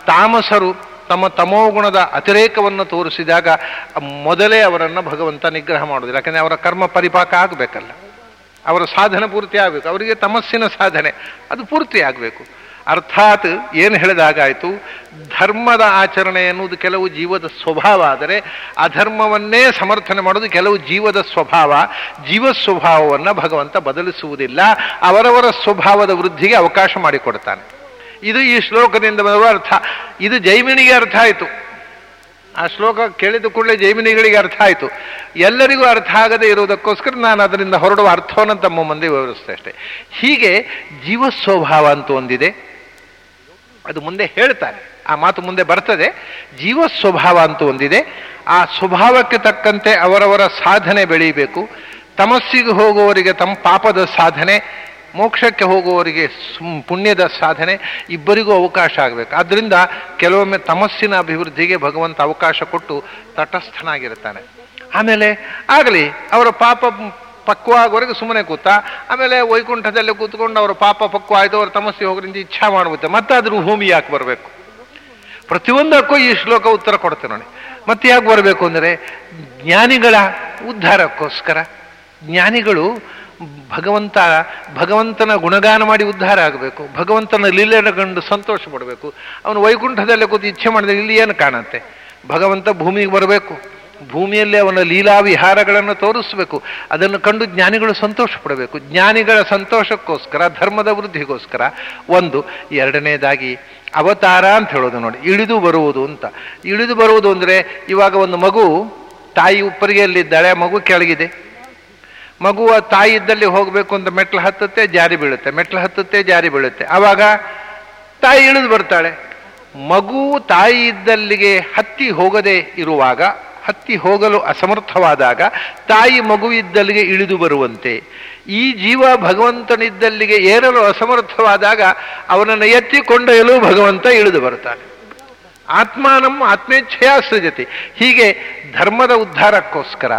Speaker 1: ತಾಮಸರು ತಮ್ಮ ತಮೋಗುಣದ ಅತಿರೇಕವನ್ನು ತೋರಿಸಿದಾಗ ಮೊದಲೇ ಅವರನ್ನು ಭಗವಂತ ನಿಗ್ರಹ ಮಾಡೋದಿಲ್ಲ ಯಾಕಂದರೆ ಅವರ ಕರ್ಮ ಪರಿಪಾಕ ಆಗಬೇಕಲ್ಲ. ಅವರ ಸಾಧನೆ ಪೂರ್ತಿ ಆಗಬೇಕು. ಅವರಿಗೆ ತಮಸ್ಸಿನ ಸಾಧನೆ, ಅದು ಪೂರ್ತಿ ಆಗಬೇಕು. ಅರ್ಥಾತ್ ಏನು ಹೇಳಿದಾಗಾಯಿತು ಧರ್ಮದ ಆಚರಣೆ ಎನ್ನುವುದು ಕೆಲವು ಜೀವದ ಸ್ವಭಾವ ಆದರೆ ಅಧರ್ಮವನ್ನೇ ಸಮರ್ಥನೆ ಮಾಡೋದು ಕೆಲವು ಜೀವದ ಸ್ವಭಾವ. ಜೀವ ಸ್ವಭಾವವನ್ನು ಭಗವಂತ ಬದಲಿಸುವುದಿಲ್ಲ, ಅವರವರ ಸ್ವಭಾವದ ವೃದ್ಧಿಗೆ ಅವಕಾಶ ಮಾಡಿಕೊಡ್ತಾನೆ. ಇದು ಈ ಶ್ಲೋಕದಿಂದ ಬರುವ ಅರ್ಥ. ಇದು ಜೈಮಿನಿಗೆ ಅರ್ಥ ಆಯಿತು. ಆ ಶ್ಲೋಕ ಕೇಳಿದ ಕೂಡಲೇ ಜೈಮಿನಿಗಳಿಗೆ ಅರ್ಥ ಆಯಿತು. ಎಲ್ಲರಿಗೂ ಅರ್ಥ ಆಗದೆ ಇರುವುದಕ್ಕೋಸ್ಕರ ನಾನು ಅದರಿಂದ ಹೊರಡುವ ಅರ್ಥವನ್ನು ತಮ್ಮ ಮುಂದೆ ವಿವರಿಸ್ತೇ ಅಷ್ಟೇ ಹೀಗೆ ಜೀವ ಸ್ವಭಾವ ಅಂತ ಒಂದಿದೆ. ಅದು ಮುಂದೆ ಹೇಳ್ತಾರೆ. ಆ ಮಾತು ಮುಂದೆ ಬರ್ತದೆ. ಜೀವ ಸ್ವಭಾವ ಅಂತ ಒಂದಿದೆ. ಆ ಸ್ವಭಾವಕ್ಕೆ ತಕ್ಕಂತೆ ಅವರವರ ಸಾಧನೆ ಬೆಳೀಬೇಕು ತಮಸ್ಸಿಗೆ ಹೋಗುವವರಿಗೆ ತಮ್ಮ ಪಾಪದ ಸಾಧನೆ. ಮೋಕ್ಷಕ್ಕೆ ಹೋಗುವವರಿಗೆ ಪುಣ್ಯದ ಸಾಧನೆ, ಇಬ್ಬರಿಗೂ ಅವಕಾಶ ಆಗಬೇಕು. ಆದ್ದರಿಂದ ಕೆಲವೊಮ್ಮೆ ತಮಸ್ಸಿನ ಅಭಿವೃದ್ಧಿಗೆ ಭಗವಂತ ಅವಕಾಶ ಕೊಟ್ಟು ತಟಸ್ಥನಾಗಿರ್ತಾನೆ ಆಮೇಲೆ ಆಗಲಿ, ಅವರ ಪಾಪ ಪಕ್ವ ಆಗೋವರೆಗೆ ಸುಮ್ಮನೆ ಕೂತ, ಆಮೇಲೆ ವೈಕುಂಠದಲ್ಲಿ ಕೂತ್ಕೊಂಡು ಅವರ ಪಾಪ ಪಕ್ವ ಆಯಿತು, ಅವರ ತಮಸ್ಸಿ ಹೋಗೋದ್ರಿಂದ ಇಚ್ಛಾ ಮಾಡುತ್ತೆ ಮತ್ತೆ ಅದ್ರ ಭೂಮಿ ಯಾಕೆ ಬರಬೇಕು? ಪ್ರತಿಯೊಂದಕ್ಕೂ ಈ ಶ್ಲೋಕ ಉತ್ತರ ಕೊಡ್ತೇನೆ ನೋಡಿ. ಮತ್ತೆ ಯಾಕೆ ಬರಬೇಕು ಅಂದರೆ, ಜ್ಞಾನಿಗಳ ಉದ್ಧಾರಕ್ಕೋಸ್ಕರ. ಜ್ಞಾನಿಗಳು ಭಗವಂತ ಭಗವಂತನ ಗುಣಗಾನ ಮಾಡಿ ಉದ್ಧಾರ ಆಗಬೇಕು, ಭಗವಂತನ ಲೀಲೆಯನ್ನು ಕಂಡು ಸಂತೋಷ ಪಡಬೇಕು. ಅವನು ವೈಕುಂಠದಲ್ಲೇ ಕೂತು ಇಚ್ಛೆ ಮಾಡಿದ್ರೆ ಇಲ್ಲಿ ಏನು ಕಾಣುತ್ತೆ? ಭಗವಂತ ಭೂಮಿಗೆ ಬರಬೇಕು. ಭೂಮಿಯಲ್ಲಿ ಅವನ ಲೀಲಾ ವಿಹಾರಗಳನ್ನು ತೋರಿಸಬೇಕು. ಅದನ್ನು ಕಂಡು ಜ್ಞಾನಿಗಳು ಸಂತೋಷ ಪಡಬೇಕು. ಜ್ಞಾನಿಗಳ ಸಂತೋಷಕ್ಕೋಸ್ಕರ, ಧರ್ಮದ ವೃದ್ಧಿಗೋಸ್ಕರ ಒಂದು, ಎರಡನೇದಾಗಿ ಅವತಾರ ಅಂತ ಹೇಳೋದು ನೋಡಿ. ಇಳಿದು ಬರುವುದು ಅಂತ. ಇಳಿದು ಬರುವುದು ಅಂದರೆ ಇವಾಗ ಒಂದು ಮಗು ತಾಯಿ ಉಪ್ಪರಿಗೆಯಲ್ಲಿದ್ದಾಳೆ, ಮಗು ಕೆಳಗಿದೆ. ಮಗುವ ತಾಯಿ ಇದ್ದಲ್ಲಿ ಹೋಗಬೇಕು ಅಂತ ಮೆಟ್ಲು ಹತ್ತುತ್ತೆ, ಜಾರಿ ಬೀಳುತ್ತೆ. ಮೆಟ್ಲು ಹತ್ತುತ್ತೆ, ಜಾರಿ ಬೀಳುತ್ತೆ. ಆವಾಗ ತಾಯಿ ಇಳಿದು ಬರ್ತಾಳೆ. ಮಗು ತಾಯಿ ಇದ್ದಲ್ಲಿಗೆ ಹತ್ತಿ ಹೋಗದೆ ಇರುವಾಗ, ಹತ್ತಿ ಹೋಗಲು ಅಸಮರ್ಥವಾದಾಗ ತಾಯಿ ಮಗು ಇದ್ದಲ್ಲಿಗೆ ಇಳಿದು ಬರುವಂತೆ. ಈ ಜೀವ ಭಗವಂತನಿದ್ದಲ್ಲಿಗೆ ಏರಲು ಅಸಮರ್ಥವಾದಾಗ ಅವನನ್ನು ಎತ್ತಿ ಕೊಂಡೊಯ್ಯಲು ಭಗವಂತ ಇಳಿದು ಬರ್ತಾನೆ. ಆತ್ಮಾನಂ ಆತ್ಮೇಚ್ಛೆಯ ಸೃಜತಿ ಹೀಗೆ ಧರ್ಮದ ಉದ್ಧಾರಕ್ಕೋಸ್ಕರ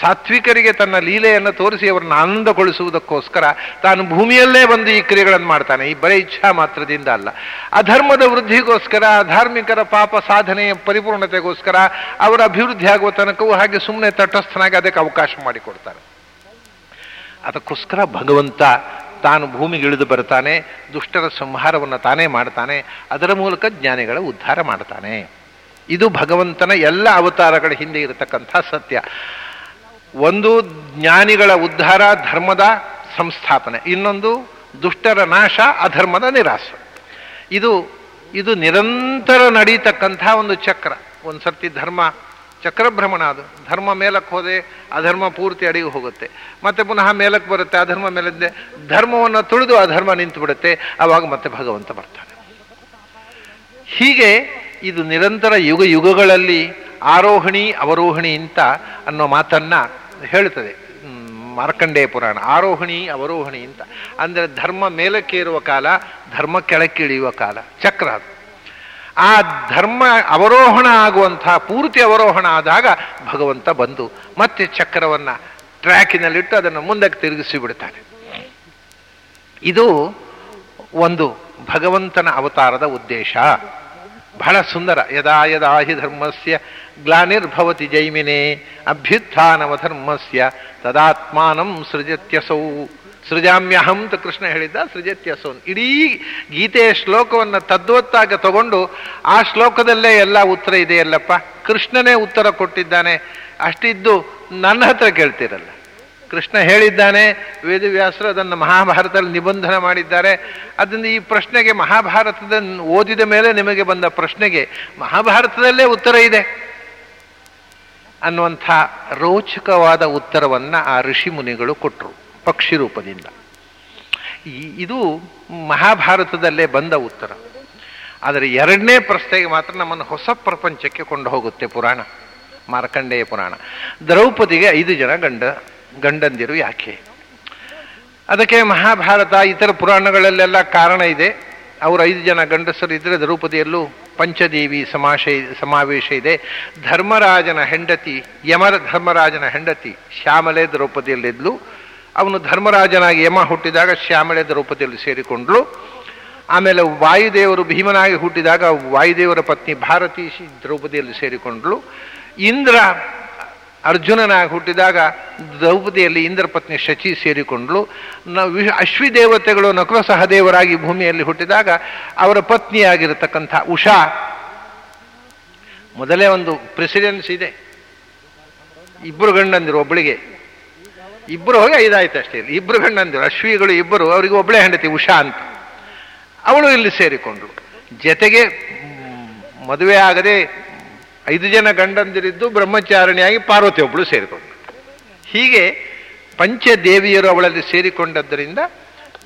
Speaker 1: ಸಾತ್ವಿಕರಿಗೆ ತನ್ನ ಲೀಲೆಯನ್ನು ತೋರಿಸಿ ಅವರನ್ನು ಆನಂದಗೊಳಿಸುವುದಕ್ಕೋಸ್ಕರ ತಾನು ಭೂಮಿಯಲ್ಲೇ ಬಂದು ಈ ಕ್ರಿಯೆಗಳನ್ನು ಮಾಡ್ತಾನೆ. ಈ ಬರೀ ಇಚ್ಛಾ ಮಾತ್ರದಿಂದ ಅಲ್ಲ. ಅಧರ್ಮದ ವೃದ್ಧಿಗೋಸ್ಕರ, ಧಾರ್ಮಿಕರ ಪಾಪ ಸಾಧನೆಯ ಪರಿಪೂರ್ಣತೆಗೋಸ್ಕರ ಅವರ ಅಭಿವೃದ್ಧಿ ಆಗುವ ತನಕವೂ ಹಾಗೆ ಸುಮ್ಮನೆ ತಟಸ್ಥನಾಗಿ ಅದಕ್ಕೆ ಅವಕಾಶ ಮಾಡಿಕೊಡ್ತಾರೆ. ಅದಕ್ಕೋಸ್ಕರ ಭಗವಂತ ತಾನು ಭೂಮಿಗೆ ಇಳಿದು ಬರ್ತಾನೆ, ದುಷ್ಟರ ಸಂಹಾರವನ್ನು ತಾನೇ ಮಾಡ್ತಾನೆ, ಅದರ ಮೂಲಕ ಜ್ಞಾನಿಗಳ ಉದ್ಧಾರ ಮಾಡ್ತಾನೆ. ಇದು ಭಗವಂತನ ಎಲ್ಲ ಅವತಾರಗಳ ಹಿಂದೆ ಇರತಕ್ಕಂಥ ಸತ್ಯ. ಒಂದು ಜ್ಞಾನಿಗಳ ಉದ್ಧಾರ, ಧರ್ಮದ ಸಂಸ್ಥಾಪನೆ. ಇನ್ನೊಂದು ದುಷ್ಟರ ನಾಶ, ಅಧರ್ಮದ ನಿರಾಸ. ಇದು ಇದು ನಿರಂತರ ನಡೀತಕ್ಕಂಥ ಒಂದು ಚಕ್ರ. ಒಂದು ಸರ್ತಿ ಧರ್ಮ, ಚಕ್ರಭ್ರಮಣ ಅದು. ಧರ್ಮ ಮೇಲಕ್ಕೆ ಹೋದೆ, ಅಧರ್ಮ ಪೂರ್ತಿ ಅಡಿಗೆ ಹೋಗುತ್ತೆ. ಮತ್ತೆ ಪುನಃ ಮೇಲಕ್ಕೆ ಬರುತ್ತೆ, ಅಧರ್ಮ ಮೇಲಿದ್ದೆ ಧರ್ಮವನ್ನು ತುಳಿದು ಅಧರ್ಮ ನಿಂತು ಬಿಡುತ್ತೆ ಆವಾಗ ಮತ್ತೆ ಭಗವಂತ ಬರ್ತಾನೆ. ಹೀಗೆ ಇದು ನಿರಂತರ ಯುಗ, ಯುಗಗಳಲ್ಲಿ ಆರೋಹಣಿ, ಅವರೋಹಣಿ ಅಂತ ಅನ್ನೋ ಮಾತನ್ನ ಹೇಳ್ತದೆ ಮಾರ್ಕಂಡೇ ಮಾರ್ಕಂಡೇಯ ಪುರಾಣ. ಆರೋಹಣಿ, ಅವರೋಹಣಿ ಅಂತ. ಅಂದರೆ ಧರ್ಮ ಮೇಲಕ್ಕೆ ಇರುವ ಕಾಲ, ಧರ್ಮ ಕೆಳಕ್ಕೆ ಇಳಿಯುವ ಕಾಲ. ಚಕ್ರ ಅದು. ಆ ಧರ್ಮ ಅವರೋಹಣ ಆಗುವಂತಹ ಪೂರ್ತಿ ಅವರೋಹಣ ಆದಾಗ ಭಗವಂತ ಬಂದು ಮತ್ತೆ ಚಕ್ರವನ್ನ ಟ್ರ್ಯಾಕಿನಲ್ಲಿಟ್ಟು ಅದನ್ನು ಮುಂದಕ್ಕೆ ತಿರುಗಿಸಿ ಬಿಡ್ತಾನೆ. ಇದು ಒಂದು ಭಗವಂತನ ಅವತಾರದ ಉದ್ದೇಶ. ಬಹಳ ಸುಂದರ. ಯದಾ ಯದಾ ಹಿ ಧರ್ಮಸ್ಯ ಗ್ಲಾನಿರ್ಭವತಿ ಜೈಮಿನೇ ಅಭ್ಯುತ್ಥಾನವ ಧರ್ಮಸ್ಯ ತದಾತ್ಮಾನಂ ಸೃಜತ್ಯಸೌ ಸೃಜಾಮ್ಯಹಂ ಅಂತ ಕೃಷ್ಣ ಹೇಳಿದ್ದ ಸೃಜತ್ಯಸೌ ಇಡೀ ಗೀತೆಯ ಶ್ಲೋಕವನ್ನು ತದ್ವತ್ತಾಗ ತಗೊಂಡು ಆ ಶ್ಲೋಕದಲ್ಲೇ ಎಲ್ಲ ಉತ್ತರ ಇದೆಯಲ್ಲಪ್ಪ? ಕೃಷ್ಣನೇ ಉತ್ತರ ಕೊಟ್ಟಿದ್ದಾನೆ. ಅಷ್ಟಿದ್ದು ನನ್ನ ಹತ್ರ ಕೇಳ್ತಿರಲ್ಲ. ಕೃಷ್ಣ ಹೇಳಿದ್ದಾನೆ, ವೇದವ್ಯಾಸರು ಅದನ್ನು ಮಹಾಭಾರತದಲ್ಲಿ ನಿಬಂಧನ ಮಾಡಿದ್ದಾರೆ. ಅದನ್ನ ಈ ಪ್ರಶ್ನೆಗೆ ಮಹಾಭಾರತದ ಓದಿದ ಮೇಲೆ ನಿಮಗೆ ಬಂದ ಪ್ರಶ್ನೆಗೆ ಮಹಾಭಾರತದಲ್ಲೇ ಉತ್ತರ ಇದೆ. ಅನ್ನುವಂಥ ರೋಚಕವಾದ ಉತ್ತರವನ್ನು ಆ ಋಷಿ ಮುನಿಗಳು ಕೊಟ್ಟರು ಪಕ್ಷಿ ರೂಪದಿಂದ. ಇದು ಮಹಾಭಾರತದಲ್ಲೇ ಬಂದ ಉತ್ತರ. ಆದರೆ ಎರಡನೇ ಪ್ರಶ್ನೆಗೆ ಮಾತ್ರ ನಮ್ಮನ್ನು ಹೊಸ ಪ್ರಪಂಚಕ್ಕೆ ಕೊಂಡು ಹೋಗುತ್ತೆ ಪುರಾಣ, ಮಾರ್ಕಂಡೇಯ ಪುರಾಣ. ದ್ರೌಪದಿಗೆ ಐದು ಜನ ಗಂಡ, ಗಂಡಂದಿರು ಯಾಕೆ? ಅದಕ್ಕೆ ಮಹಾಭಾರತ, ಇತರ ಪುರಾಣಗಳಲ್ಲೆಲ್ಲ ಕಾರಣ ಇದೆ. ಅವರು ಐದು ಜನ ಗಂಡಸರು ಇದ್ರೆ ದ್ರೌಪದಿಯಲ್ಲೂ ಪಂಚದೇವಿ ಸಮಾಶ ಸಮಾವೇಶ ಇದೆ. ಧರ್ಮರಾಜನ ಹೆಂಡತಿ, ಯಮರ ಧರ್ಮರಾಜನ ಹೆಂಡತಿ ಶ್ಯಾಮಲೆ ದ್ರೌಪದಿಯಲ್ಲಿದ್ಲು. ಅವನು ಧರ್ಮರಾಜನಾಗಿ ಯಮ ಹುಟ್ಟಿದಾಗ ಶ್ಯಾಮಲೆ ದ್ರೌಪದಿಯಲ್ಲಿ ಸೇರಿಕೊಂಡ್ಲು ಆಮೇಲೆ ವಾಯುದೇವರು ಭೀಮನಾಗಿ ಹುಟ್ಟಿದಾಗ ವಾಯುದೇವರ ಪತ್ನಿ ಭಾರತಿ ದ್ರೌಪದಿಯಲ್ಲಿ ಸೇರಿಕೊಂಡ್ಲು ಇಂದ್ರ ಅರ್ಜುನನಾಗಿ ಹುಟ್ಟಿದಾಗ ದ್ರೌಪದಿಯಲ್ಲಿ ಇಂದ್ರ ಪತ್ನಿ ಶಚಿ ಸೇರಿಕೊಂಡಳು. ನ ವಿಶ್ ಅಶ್ವಿ ದೇವತೆಗಳು ನಕುಲ ಸಹದೇವರಾಗಿ ಭೂಮಿಯಲ್ಲಿ ಹುಟ್ಟಿದಾಗ ಅವರ ಪತ್ನಿಯಾಗಿರತಕ್ಕಂಥ ಉಷಾ. ಮೊದಲೇ ಒಂದು ಪ್ರೆಸಿಡೆನ್ಸ್ ಇದೆ. ಇಬ್ಬರು ಗಂಡಂದಿರು ಒಬ್ಬಳಿಗೆ. ಇಬ್ಬರು ಹೋಗಿ ಐದಾಯ್ತು ಅಷ್ಟೇ. ಇಲ್ಲಿ ಇಬ್ಬರು ಗಂಡಂದಿರು, ಅಶ್ವಿಗಳು ಇಬ್ಬರು, ಅವರಿಗೆ ಒಬ್ಬಳೇ ಹೆಂಡತಿ ಉಷಾ ಅಂತ. ಅವಳು ಇಲ್ಲಿ ಸೇರಿಕೊಂಡ್ಳು. ಜೊತೆಗೆ ಮದುವೆ ಆಗದೆ ಐದು ಜನ ಗಂಡಂದಿರಿದ್ದು ಬ್ರಹ್ಮಚಾರಿಣಿಯಾಗಿ ಪಾರ್ವತಿ ಒಬ್ಬಳು ಸೇರಿಕೊಂಡ್ಳು. ಹೀಗೆ ಪಂಚದೇವಿಯರು ಅವಳಲ್ಲಿ ಸೇರಿಕೊಂಡದ್ದರಿಂದ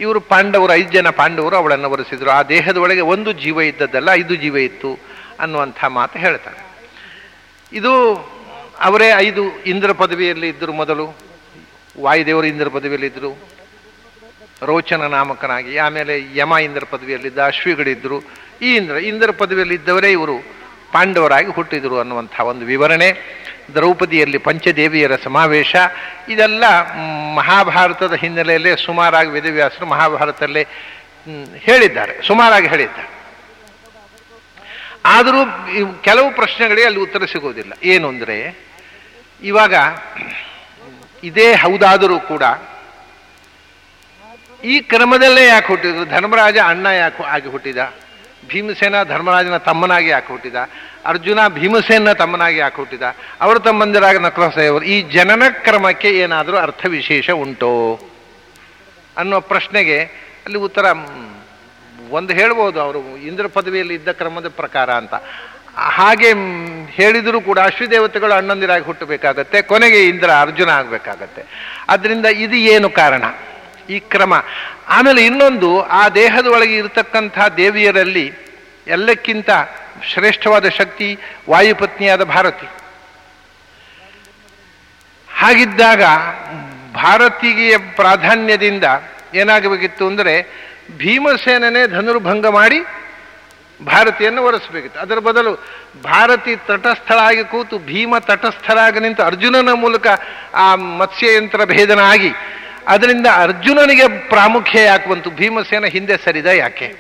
Speaker 1: ಇವರು ಪಾಂಡವರು, ಐದು ಜನ ಪಾಂಡವರು ಅವಳನ್ನು ಒರೆಸಿದ್ರು. ಆ ದೇಹದ ಒಳಗೆ ಒಂದು ಜೀವ ಇದ್ದದ್ದಲ್ಲ, ಐದು ಜೀವ ಇತ್ತು ಅನ್ನುವಂಥ ಮಾತು ಹೇಳ್ತಾರೆ. ಇದು ಅವರೇ ಐದು ಇಂದ್ರ ಪದವಿಯಲ್ಲಿ ಇದ್ದರು ಮೊದಲು. ವಾಯುದೇವರು ಇಂದ್ರ ಪದವಿಯಲ್ಲಿ ಇದ್ದರು. ರೋಚನ ನಾಮಕನಾಗಿ, ಆಮೇಲೆ ಯಮ ಇಂದ್ರ ಪದವಿಯಲ್ಲಿದ್ದ ಅಶ್ವಿಗಳಿದ್ದರು. ಈ ಇಂದ್ರ ಇಂದ್ರ ಪದವಿಯಲ್ಲಿ ಇದ್ದವರೇ ಇವರು. ಪಾಂಡವರಾಗಿ ಹುಟ್ಟಿದರು ಅನ್ನುವಂಥ ಒಂದು ವಿವರಣೆ. ದ್ರೌಪದಿಯಲ್ಲಿ ಪಂಚದೇವಿಯರ ಸಮಾವೇಶ. ಇದೆಲ್ಲ ಮಹಾಭಾರತದ ಹಿನ್ನೆಲೆಯಲ್ಲೇ ಸುಮಾರಾಗಿ ವೇದವ್ಯಾಸರು ಮಹಾಭಾರತದಲ್ಲಿ ಹೇಳಿದ್ದಾರೆ. ಸುಮಾರಾಗಿ ಹೇಳಿದ್ದಾರೆ. ಆದರೂ ಕೆಲವು ಪ್ರಶ್ನೆಗಳಿಗೆ ಅಲ್ಲಿ ಉತ್ತರ ಸಿಗೋದಿಲ್ಲ ಏನು ಅಂದರೆ, ಇವಾಗ ಇದೇ ಹೌದಾದರೂ ಕೂಡ ಈ ಕ್ರಮದಲ್ಲೇ ಯಾಕೆ ಹುಟ್ಟಿದ್ರು? ಧರ್ಮರಾಜ ಅಣ್ಣ ಯಾಕೆ ಆಗಿ ಹುಟ್ಟಿದ? ಭೀಮಸೇನ ಧರ್ಮರಾಜನ ತಮ್ಮನಾಗಿ ಯಾಕೆ ಹುಟ್ಟಿದ ಅರ್ಜುನ ಭೀಮಸೇನ ತಮ್ಮನಾಗಿ ಯಾಕೆ ಹುಟ್ಟಿದ ಅವರು ತಮ್ಮಂದಿರಾಗ ನಕಲಸೇವರು ಈ ಜನನ ಕ್ರಮಕ್ಕೆ ಏನಾದರೂ ಅರ್ಥ ವಿಶೇಷ ಉಂಟೋ? ಅನ್ನೋ ಪ್ರಶ್ನೆಗೆ ಅಲ್ಲಿ ಉತ್ತರ ಒಂದು ಹೇಳ್ಬೋದು ಅವರು. ಇಂದ್ರ ಪದವಿಯಲ್ಲಿ ಇದ್ದ ಕ್ರಮದ ಪ್ರಕಾರ ಅಂತ. ಹಾಗೆ ಹೇಳಿದರೂ ಕೂಡ ಅಶ್ವದೇವತೆಗಳು ಅಣ್ಣಂದಿರಾಗಿ ಹುಟ್ಟಬೇಕಾಗತ್ತೆ, ಕೊನೆಗೆ ಇಂದ್ರ ಅರ್ಜುನ ಆಗಬೇಕಾಗತ್ತೆ. ಅದರಿಂದ ಇದು ಏನು ಕಾರಣ? ಈ ಕ್ರಮ. ಆಮೇಲೆ ಇನ್ನೊಂದು, ಆ ದೇಹದ ಒಳಗೆ ಇರತಕ್ಕಂಥ ದೇವಿಯರಲ್ಲಿ ಎಲ್ಲಕ್ಕಿಂತ ಶ್ರೇಷ್ಠವಾದ ಶಕ್ತಿ ವಾಯುಪತ್ನಿಯಾದ ಭಾರತಿ. ಹಾಗಿದ್ದಾಗ ಭಾರತಿಗೆ ಪ್ರಾಧಾನ್ಯದಿಂದ ಏನಾಗಬೇಕಿತ್ತು ಅಂದರೆ ಭೀಮಸೇನೇ ಧನುರ್ಭಂಗ ಮಾಡಿ ಭಾರತಿಯನ್ನು ಒರೆಸಬೇಕಿತ್ತು. ಅದರ ಬದಲು ಭಾರತಿ ತಟಸ್ಥಳಾಗಿ ಕೂತು ಭೀಮ ತಟಸ್ಥರಾಗಿ ನಿಂತು ಅರ್ಜುನನ ಮೂಲಕ ಆ ಮತ್ಸ್ಯಯಂತ್ರ ಭೇದನ ಆಗಿ ಅದರಿಂದ ಅರ್ಜುನನಿಗೆ ಪ್ರಾಮುಖ್ಯ ಯಾಕೆ ಬಂತು ಭೀಮಸೇನ ಹಿಂದೆ ಸರಿದ ಯಾಕೆ?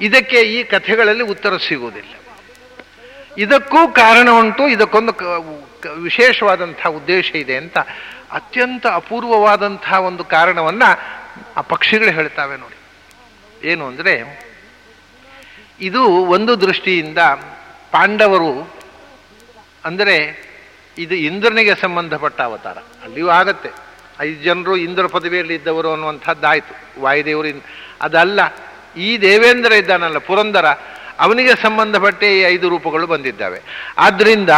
Speaker 1: ಇದಕ್ಕೆ ಈ ಕಥೆಗಳಲ್ಲಿ ಉತ್ತರ ಸಿಗುವುದಿಲ್ಲ. ಇದಕ್ಕೂ ಕಾರಣ ಉಂಟು ಇದಕ್ಕೊಂದು ವಿಶೇಷವಾದಂತಹ ಉದ್ದೇಶ ಇದೆ ಅಂತ, ಅತ್ಯಂತ ಅಪೂರ್ವವಾದಂತಹ ಒಂದು ಕಾರಣವನ್ನ ಆ ಪಕ್ಷಿಗಳು ಹೇಳ್ತಾವೆ ನೋಡಿ. ಏನು ಅಂದರೆ, ಇದು ಒಂದು ದೃಷ್ಟಿಯಿಂದ ಪಾಂಡವರು, ಅಂದರೆ ಇದು ಇಂದ್ರನಿಗೆ ಸಂಬಂಧಪಟ್ಟ ಅವತಾರ. ಅಲ್ಲಿಯೂ ಆಗತ್ತೆ. ಐದು ಜನರು ಇಂದ್ರ ಪದವಿಯಲ್ಲಿ ಇದ್ದವರು ಅನ್ನುವಂಥದ್ದಾಯ್ತು. ವಾಯುದೇವರು ಅದಲ್ಲ, ಈ ದೇವೇಂದ್ರ ಇದ್ದಾನಲ್ಲ, ಪುರಂದರ, ಅವನಿಗೆ ಸಂಬಂಧಪಟ್ಟ ಈ ಐದು ರೂಪಗಳು ಬಂದಿದ್ದಾವೆ. ಆದ್ದರಿಂದ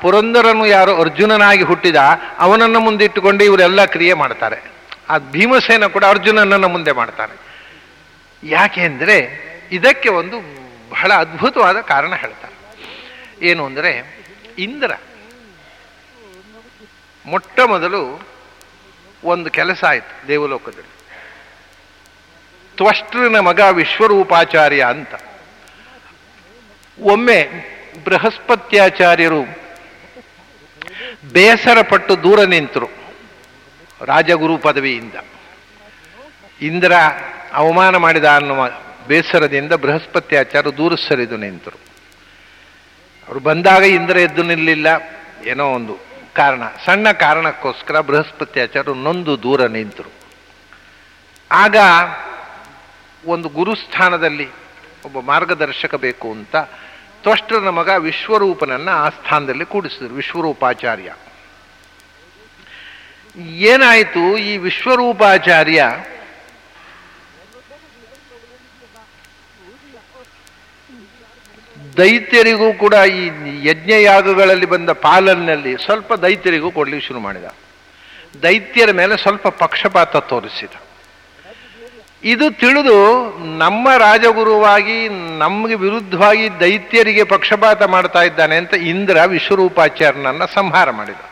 Speaker 1: ಪುರಂದರನು ಯಾರು ಅರ್ಜುನನಾಗಿ ಹುಟ್ಟಿದ, ಅವನನ್ನು ಮುಂದಿಟ್ಟುಕೊಂಡು ಇವರೆಲ್ಲ ಕ್ರಿಯೆ ಮಾಡ್ತಾರೆ. ಆ ಭೀಮಸೇನ ಕೂಡ ಅರ್ಜುನನನ್ನು ಮುಂದೆ ಮಾಡ್ತಾನೆ. ಯಾಕೆಂದರೆ ಇದಕ್ಕೆ ಒಂದು ಬಹಳ ಅದ್ಭುತವಾದ ಕಾರಣ ಹೇಳ್ತಾರೆ. ಏನು ಅಂದರೆ, ಇಂದ್ರ ಮೊಟ್ಟ ಮೊದಲು ಒಂದು ಕೆಲಸ ಆಯಿತು ದೇವಲೋಕದಲ್ಲಿ. ತ್ವಷ್ಟ್ರನ ಮಗ ವಿಶ್ವರೂಪಾಚಾರ್ಯ ಅಂತ. ಒಮ್ಮೆ ಬೃಹಸ್ಪತ್ಯಾಚಾರ್ಯರು ಬೇಸರ ಪಟ್ಟು ದೂರ ನಿಂತರು ರಾಜಗುರು ಪದವಿಯಿಂದ. ಇಂದ್ರ ಅವಮಾನ ಮಾಡಿದ ಅನ್ನುವ ಬೇಸರದಿಂದ ಬೃಹಸ್ಪತ್ಯಾಚಾರ್ಯ ದೂರ ಸರಿದು ನಿಂತರು. ಅವರು ಬಂದಾಗ ಇಂದ್ರ ಎದ್ದು ನಿಲ್ಲಿಲ್ಲ, ಏನೋ ಒಂದು ಕಾರಣ, ಸಣ್ಣ ಕಾರಣಕ್ಕೋಸ್ಕರ ಬೃಹಸ್ಪತ್ಯಾಚಾರ್ಯರು ನೊಂದು ದೂರ ನಿಂತರು. ಆಗ ಒಂದು ಗುರುಸ್ಥಾನದಲ್ಲಿ ಒಬ್ಬ ಮಾರ್ಗದರ್ಶಕ ಬೇಕು ಅಂತ ತ್ವಷ್ಟ್ರನ ಮಗ ವಿಶ್ವರೂಪನನ್ನು ಆ ಸ್ಥಾನದಲ್ಲಿ ಕೂಡಿಸಿದರು, ವಿಶ್ವರೂಪಾಚಾರ್ಯ. ಏನಾಯಿತು, ಈ ವಿಶ್ವರೂಪಾಚಾರ್ಯ ದೈತ್ಯರಿಗೂ ಕೂಡ ಈ ಯಜ್ಞಯಾಗಗಳಲ್ಲಿ ಬಂದ ಪಾಲನ್ನಲ್ಲಿ ಸ್ವಲ್ಪ ದೈತ್ಯರಿಗೂ ಕೊಡ್ಲಿಕ್ಕೆ ಶುರು ಮಾಡಿದ. ದೈತ್ಯರ ಮೇಲೆ ಸ್ವಲ್ಪ ಪಕ್ಷಪಾತ ತೋರಿಸಿದ. ಇದು ತಿಳಿದು ನಮ್ಮ ರಾಜಗುರುವಾಗಿ ನಮಗೆ ವಿರುದ್ಧವಾಗಿ ದೈತ್ಯರಿಗೆ ಪಕ್ಷಪಾತ ಮಾಡ್ತಾ ಇದ್ದಾನೆ ಅಂತ ಇಂದ್ರ ವಿಶ್ವರೂಪಾಚಾರ್ಯನನ್ನ ಸಂಹಾರ ಮಾಡಿದ.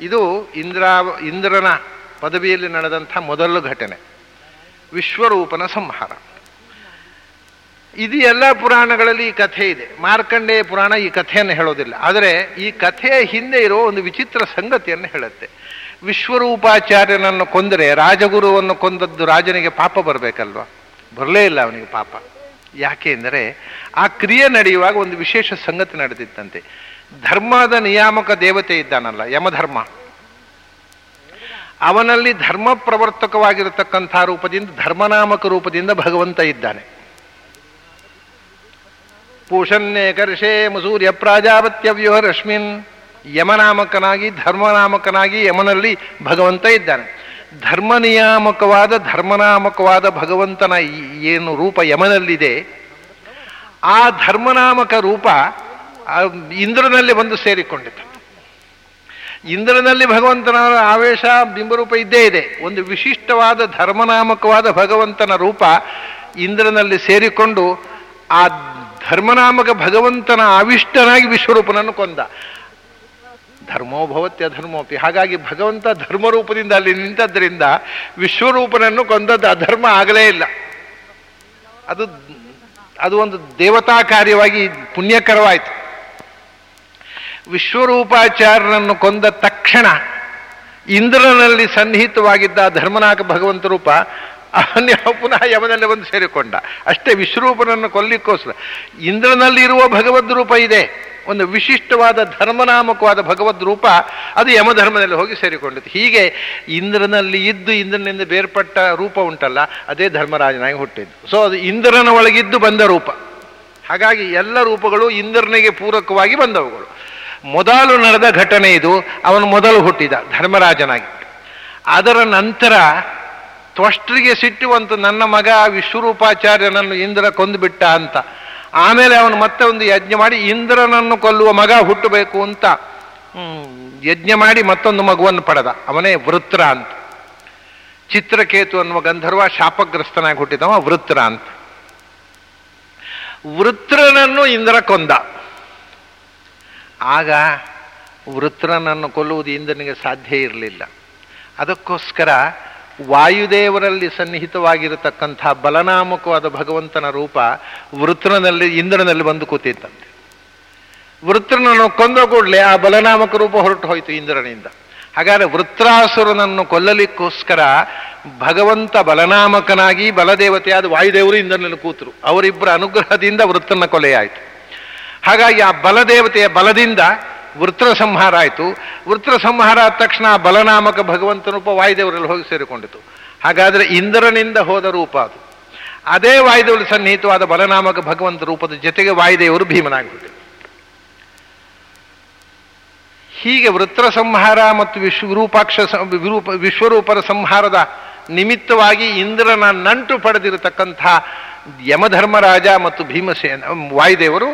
Speaker 1: ಇದು ಇಂದ್ರ, ಇಂದ್ರನ ಪದವಿಯಲ್ಲಿ ನಡೆದಂಥ ಮೊದಲ ಘಟನೆ. ವಿಶ್ವರೂಪನ ಸಂಹಾರ. ಇದು ಎಲ್ಲ ಪುರಾಣಗಳಲ್ಲಿ ಈ ಕಥೆ ಇದೆ. ಮಾರ್ಕಂಡೇಯ ಪುರಾಣ ಈ ಕಥೆಯನ್ನು ಹೇಳೋದಿಲ್ಲ. ಆದರೆ ಈ ಕಥೆಯ ಹಿಂದೆ ಇರೋ ಒಂದು ವಿಚಿತ್ರ ಸಂಗತಿಯನ್ನು ಹೇಳುತ್ತೆ. ವಿಶ್ವರೂಪಾಚಾರ್ಯನನ್ನು ಕೊಂದರೆ ರಾಜಗುರುವನ್ನು ಕೊಂದದ್ದು ರಾಜನಿಗೆ ಪಾಪ ಬರಬೇಕಲ್ವ? ಬರಲೇ ಇಲ್ಲ ಅವನಿಗೆ ಪಾಪ. ಯಾಕೆ ಎಂದರೆ ಆ ಕ್ರಿಯೆ ನಡೆಯುವಾಗ ಒಂದು ವಿಶೇಷ ಸಂಗತಿ ನಡೆದಿತ್ತಂತೆ. ಧರ್ಮದ ನಿಯಾಮಕ ದೇವತೆ ಇದ್ದಾನಲ್ಲ, ಯಮಧರ್ಮ. ಅವನಲ್ಲಿ ಧರ್ಮ ಪ್ರವರ್ತಕವಾಗಿರತಕ್ಕಂಥ ರೂಪದಿಂದ ಧರ್ಮನಾಮಕ ರೂಪದಿಂದ ಭಗವಂತ ಇದ್ದಾನೆ. ಪೂಷನ್ನೇ ಕರ್ಷೆ ಮಸೂರ್ಯ ಪ್ರಾಜಾಪತ್ಯ ವ್ಯೂಹರಶ್ಮಿನ್. ಯಮನಾಮಕನಾಗಿ, ಧರ್ಮನಾಮಕನಾಗಿ ಯಮನಲ್ಲಿ ಭಗವಂತ ಇದ್ದಾನೆ. ಧರ್ಮ ನಿಯಾಮಕವಾದ ಧರ್ಮನಾಮಕವಾದ ಭಗವಂತನ ಏನು ರೂಪ ಯಮನಲ್ಲಿದೆ. ಆ ಧರ್ಮನಾಮಕ ರೂಪ ಇಂದ್ರನಲ್ಲಿ ಬಂದು ಸೇರಿಕೊಂಡಿತು ಇಂದ್ರನಲ್ಲಿ ಭಗವಂತನ ಆವೇಶ, ಬಿಂಬರೂಪ ಇದ್ದೇ ಇದೆ. ಒಂದು ವಿಶಿಷ್ಟವಾದ ಧರ್ಮನಾಮಕವಾದ ಭಗವಂತನ ರೂಪ ಇಂದ್ರನಲ್ಲಿ ಸೇರಿಕೊಂಡು ಆ ಧರ್ಮನಾಮಕ ಭಗವಂತನ ಆವಿಷ್ಟನಾಗಿ ವಿಶ್ವರೂಪನನ್ನು ಕೊಂದ. ಧರ್ಮೋಭವತ್ಯ ಧರ್ಮೋಪಿ. ಹಾಗಾಗಿ ಭಗವಂತ ಧರ್ಮರೂಪದಿಂದ ಅಲ್ಲಿ ನಿಂತದ್ರಿಂದ ವಿಶ್ವರೂಪನನ್ನು ಕೊಂದದ್ದು ಅಧರ್ಮ ಆಗಲೇ ಇಲ್ಲ. ಅದು ಅದು ಒಂದು ದೇವತಾ ಕಾರ್ಯವಾಗಿ ಪುಣ್ಯಕರವಾಯಿತು. ವಿಶ್ವರೂಪಾಚಾರ್ಯನನ್ನು ಕೊಂದ ತಕ್ಷಣ ಇಂದ್ರನಲ್ಲಿ ಸನ್ನಿಹಿತವಾಗಿದ್ದ ಧರ್ಮನಾಕ ಭಗವಂತ ರೂಪ ಅವನ್ಯ ಪುನಃ ಯಮನಲ್ಲಿ ಬಂದು ಸೇರಿಕೊಂಡ. ಅಷ್ಟೇ ವಿಶ್ವರೂಪನನ್ನು ಕೊಲ್ಲಿಕ್ಕೋಸ್ಕರ. ಇಂದ್ರನಲ್ಲಿ ಇರುವ ಭಗವದ್ ರೂಪ ಇದೆ. ಒಂದು ವಿಶಿಷ್ಟವಾದ ಧರ್ಮನಾಮಕವಾದ ಭಗವದ್ ರೂಪ, ಅದು ಯಮಧರ್ಮದಲ್ಲಿ ಹೋಗಿ ಸೇರಿಕೊಂಡಿತ್ತು. ಹೀಗೆ ಇಂದ್ರನಲ್ಲಿ ಇದ್ದು ಇಂದ್ರನಿಂದ ಬೇರ್ಪಟ್ಟ ರೂಪ ಉಂಟಲ್ಲ, ಅದೇ ಧರ್ಮರಾಜನಾಗಿ ಹುಟ್ಟಿದ್ದು. ಸೊ ಅದು ಇಂದ್ರನ ಒಳಗಿದ್ದು ಬಂದ ರೂಪ. ಹಾಗಾಗಿ ಎಲ್ಲ ರೂಪಗಳು ಇಂದ್ರನಿಗೆ ಪೂರಕವಾಗಿ ಬಂದವುಗಳು. ಮೊದಲು ನಡೆದ ಘಟನೆ ಇದು. ಅವನು ಮೊದಲು ಹುಟ್ಟಿದ ಧರ್ಮರಾಜನಾಗಿ ಅದರ ನಂತರ ತ್ವಷ್ಟರಿಗೆ ಸಿಟ್ಟುವಂತ ನನ್ನ ಮಗ ವಿಶ್ವರೂಪಾಚಾರ್ಯನನ್ನು ಇಂದ್ರ ಕೊಂದುಬಿಟ್ಟ ಅಂತ. ಆಮೇಲೆ ಅವನು ಮತ್ತೆ ಒಂದು ಯಜ್ಞ ಮಾಡಿ ಇಂದ್ರನನ್ನು ಕೊಲ್ಲುವ ಮಗ ಹುಟ್ಟಬೇಕು ಅಂತ. ಯಜ್ಞ ಮಾಡಿ ಮತ್ತೊಂದು ಮಗುವನ್ನು ಪಡೆದ. ಅವನೇ ವೃತ್ರ ಅಂತ. ಚಿತ್ರಕೇತು ಅನ್ನುವ ಗಂಧರ್ವ ಶಾಪಗ್ರಸ್ತನಾಗಿ ಹುಟ್ಟಿದವ ವೃತ್ರ ಅಂತ. ವೃತ್ರನನ್ನು ಇಂದ್ರ ಕೊಂದ. ಆಗ ವೃತ್ರನನ್ನು ಕೊಲ್ಲುವುದು ಇಂದ್ರನಿಗೆ ಸಾಧ್ಯ ಇರಲಿಲ್ಲ. ಅದಕ್ಕೋಸ್ಕರ ವಾಯುದೇವರಲ್ಲಿ ಸನ್ನಿಹಿತವಾಗಿರತಕ್ಕಂಥ ಬಲನಾಮಕವಾದ ಭಗವಂತನ ರೂಪ ವೃತ್ರನಲ್ಲಿ, ಇಂದ್ರನಲ್ಲಿ ಬಂದು ಕೂತಿತ್ತಂತೆ. ವೃತ್ರನನ್ನು ಕೊಂದ ಕೂಡಲೇ ಆ ಬಲನಾಮಕ ರೂಪ ಹೊರಟು ಹೋಯಿತು ಇಂದ್ರನಿಂದ. ಹಾಗಾದರೆ ವೃತ್ರಾಸುರನನ್ನು ಕೊಲ್ಲಲಿಕ್ಕೋಸ್ಕರ ಭಗವಂತ ಬಲನಾಮಕನಾಗಿ ಬಲದೇವತೆಯಾದ ವಾಯುದೇವರು ಇಂದ್ರನಲ್ಲಿ ಕೂತರು. ಅವರಿಬ್ಬರ ಅನುಗ್ರಹದಿಂದ ವೃತ್ರನ ಕೊಲೆಯಾಯಿತು. ಹಾಗಾಗಿ ಆ ಬಲದೇವತೆಯ ಬಲದಿಂದ ವೃತ್ರ ಸಂಹಾರ ಆಯಿತು. ವೃತ್ರ ಸಂಹಾರ ಆದ ತಕ್ಷಣ ಬಲನಾಮಕ ಭಗವಂತನ ರೂಪ ವಾಯುದೇವರಲ್ಲಿ ಹೋಗಿ ಸೇರಿಕೊಂಡಿತು. ಹಾಗಾದ್ರೆ ಇಂದ್ರನಿಂದ ಹೋದ ರೂಪ ಅದು. ಅದೇ ವಾಯುದೇವರು ಸನ್ನಿಹಿತವಾದ ಬಲನಾಮಕ ಭಗವಂತ ರೂಪದ ಜೊತೆಗೆ ವಾಯುದೇವರು ಭೀಮನಾಗಿಬಿಟ್ಟರು ಹೀಗೆ ವೃತ್ರ ಸಂಹಾರ ಮತ್ತು ವಿಶ್ವರೂಪಾಕ್ಷ ವಿರೂಪ, ವಿಶ್ವರೂಪರ ಸಂಹಾರದ ನಿಮಿತ್ತವಾಗಿ ಇಂದ್ರನ ನಂಟು ಪಡೆದಿರತಕ್ಕಂಥ ಯಮಧರ್ಮರಾಜ ಮತ್ತು ಭೀಮಸೇನ ವಾಯುದೇವರು